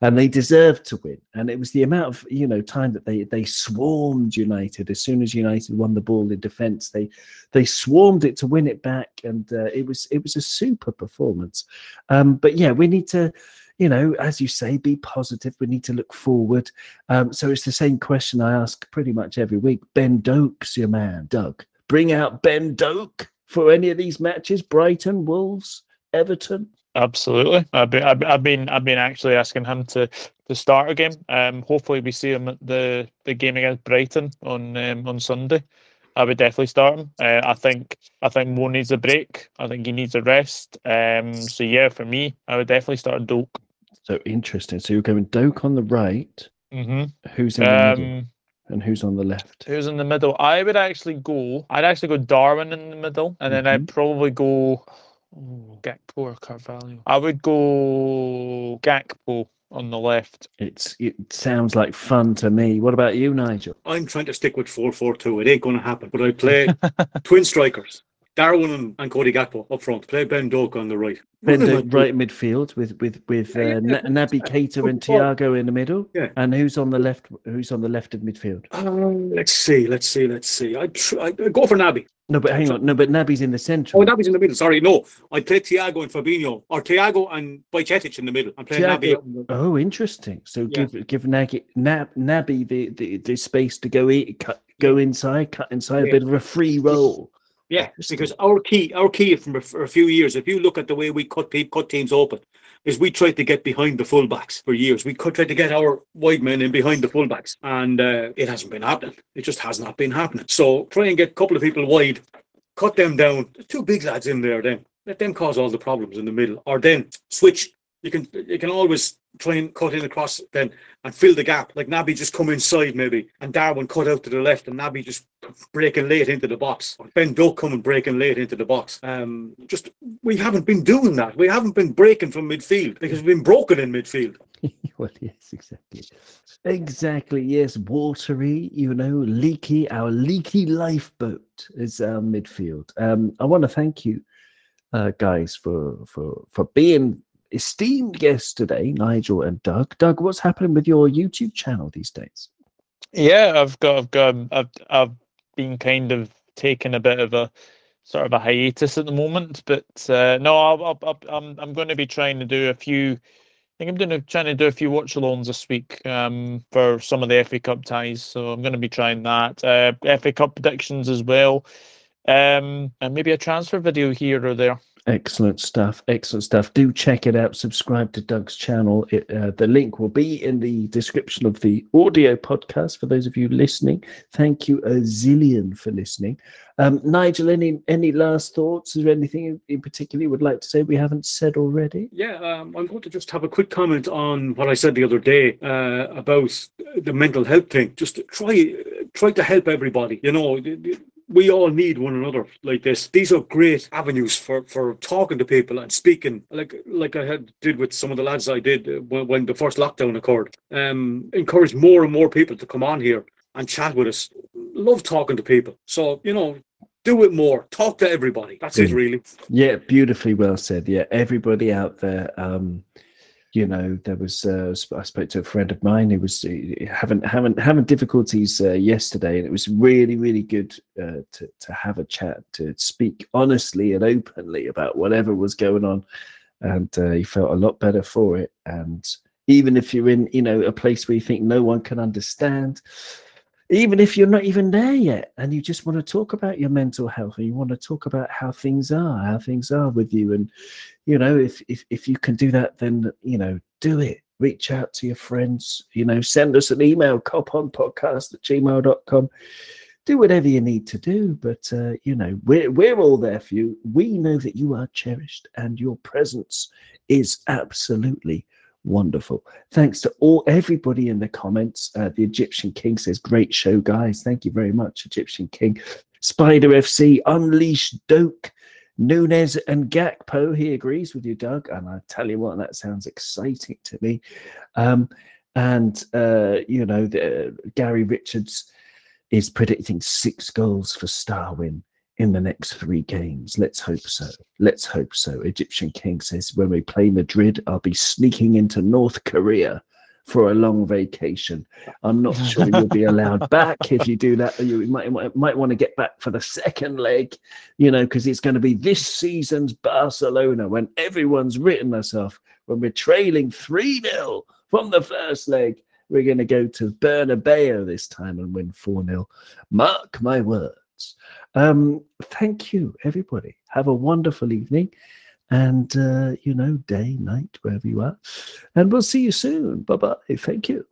And they deserved to win. And it was the amount of, you know, time that they they swarmed United. As soon as United won the ball in defence, they they swarmed it to win it back. And uh, it was it was a super performance. Um, but yeah, we need to you know, as you say, be positive. We need to look forward. Um, so it's the same question I ask pretty much every week. Ben Doak's your man, Doug. Bring out Ben Doak for any of these matches. Brighton, Wolves, Everton. Absolutely. I've been, I've, been, I've been actually asking him to to start a game. Um, hopefully we see him at the the game against Brighton on um, on Sunday. I would definitely start him. Uh, I think I think Mo needs a break. I think he needs a rest. Um, so yeah, for me, I would definitely start Doak. So interesting. So you're going Doak on the right. hmm Who's in the middle Um, and who's on the left? who's in the middle? I would actually go. I'd actually go Darwin in the middle, and then I'd probably go oh, Gakpo or Carvalho. I would go Gakpo on the left. It's it sounds like fun to me. What about you, Nigel? I'm trying to stick with 4 4 2. It ain't going to happen. But I play twin strikers. Darwin and, and Cody Gakpo up front. Play Ben Doak on the right. Ben What Doak right midfield with with with Yeah, yeah, uh, yeah. Na- Naby Keita and Thiago in the middle. Yeah. And who's on the left? Who's on the left of midfield? Um, let's see, let's see, let's see. I tr- I go for Naby. No, but hang on. No, but Naby's in the centre. Oh, Naby's in the middle. Sorry, no. I'd play Thiago and Fabinho, or Thiago and Bajcetic in the middle. I'm playing Thiago- Naby. out in the- Oh, interesting. So Yeah. give give Nagy, Nab, Naby the, the the space to go in, cut, go inside, cut inside, a bit of a free roll. Yeah, because our key, our key from a, for a few years, if you look at the way we cut cut teams open, is we tried to get behind the fullbacks for years. We could try to get our wide men in behind the fullbacks, and uh, it hasn't been happening. It just has not been happening. So try and get a couple of people wide, cut them down. There's two big lads in there. Then let them cause all the problems in the middle, or then switch. You can you can always try and cut in across then and fill the gap. Like Naby just come inside maybe, and Darwin cut out to the left, and Naby just breaking late into the box. Or Ben Doak coming breaking late into the box. Um, just we haven't been doing that. We haven't been breaking from midfield because we've been broken in midfield. well, yes, exactly. Exactly. Yes, watery. You know, leaky. Our leaky lifeboat is our midfield. Um, I want to thank you, uh, guys, for for for being esteemed guests today, Nigel and Doug. Doug, what's happening with your YouTube channel these days? Yeah, I've got, I've got, I've, I've been kind of taking a bit of a sort of a hiatus at the moment, but uh, no, I'll, I'll, I'll, I'm, I'm going to be trying to do a few. I think I'm doing a, trying to do a few watch alongs this week um, for some of the FA Cup ties, so I'm going to be trying that. Uh, FA Cup predictions as well, um, and maybe a transfer video here or there. Excellent stuff. Excellent stuff. Do check it out. Subscribe to Doug's channel. It, uh, the link will be in the description of the audio podcast for those of you listening. Thank you a zillion for listening. Um, Nigel, any any last thoughts? Is there anything in, particular you would like to say we haven't said already? Yeah, um, I'm going to just have a quick comment on what I said the other day uh, about the mental health thing. Just try try to help everybody. You know, we all need one another like this. These are great avenues for for talking to people and speaking, like like I had did with some of the lads I did uh, when, when the first lockdown occurred. Um, encourage more and more people to come on here and chat with us. Love talking to people. So you know, do it more. Talk to everybody. That's it, really. Yeah, beautifully well said. Yeah, everybody out there. Um, you know, there was uh, I spoke to a friend of mine who was uh, having having having difficulties uh, yesterday, and it was really really good uh, to to have a chat, to speak honestly and openly about whatever was going on, and uh, he felt a lot better for it. And even if you're in you know a place where you think no one can understand, even if you're not even there yet and you just want to talk about your mental health and you want to talk about how things are how things are with you and you know if if, if you can do that then you know do it. Reach out to your friends you know send us an email coponpodcast at gmail.com do whatever you need to do but uh, you know we're, we're all there for you. We know that you are cherished and your presence is absolutely wonderful. Thanks to all everybody in the comments. Uh, the Egyptian King says, "Great show, guys. Thank you very much, Egyptian King." Spider FC, Unleash Doak, Nunez and Gakpo. He agrees with you, Doug, and I tell you what, that sounds exciting to me. Um, and uh, you know, the, uh, Gary Richards is predicting six goals for Starwin in the next three games. Let's hope so. Let's hope so. Egyptian King says, when we play Madrid, I'll be sneaking into North Korea for a long vacation. I'm not sure you'll be allowed back if you do that. You might, might, might want to get back for the second leg, you know, because it's going to be this season's Barcelona when everyone's written us off, when we're trailing 3 0 from the first leg. We're going to go to Bernabeu this time and win 4 0. Mark my words. Um, thank you, everybody. Have a wonderful evening and, uh, you know, day, night, wherever you are. And we'll see you soon. Bye bye. Thank you.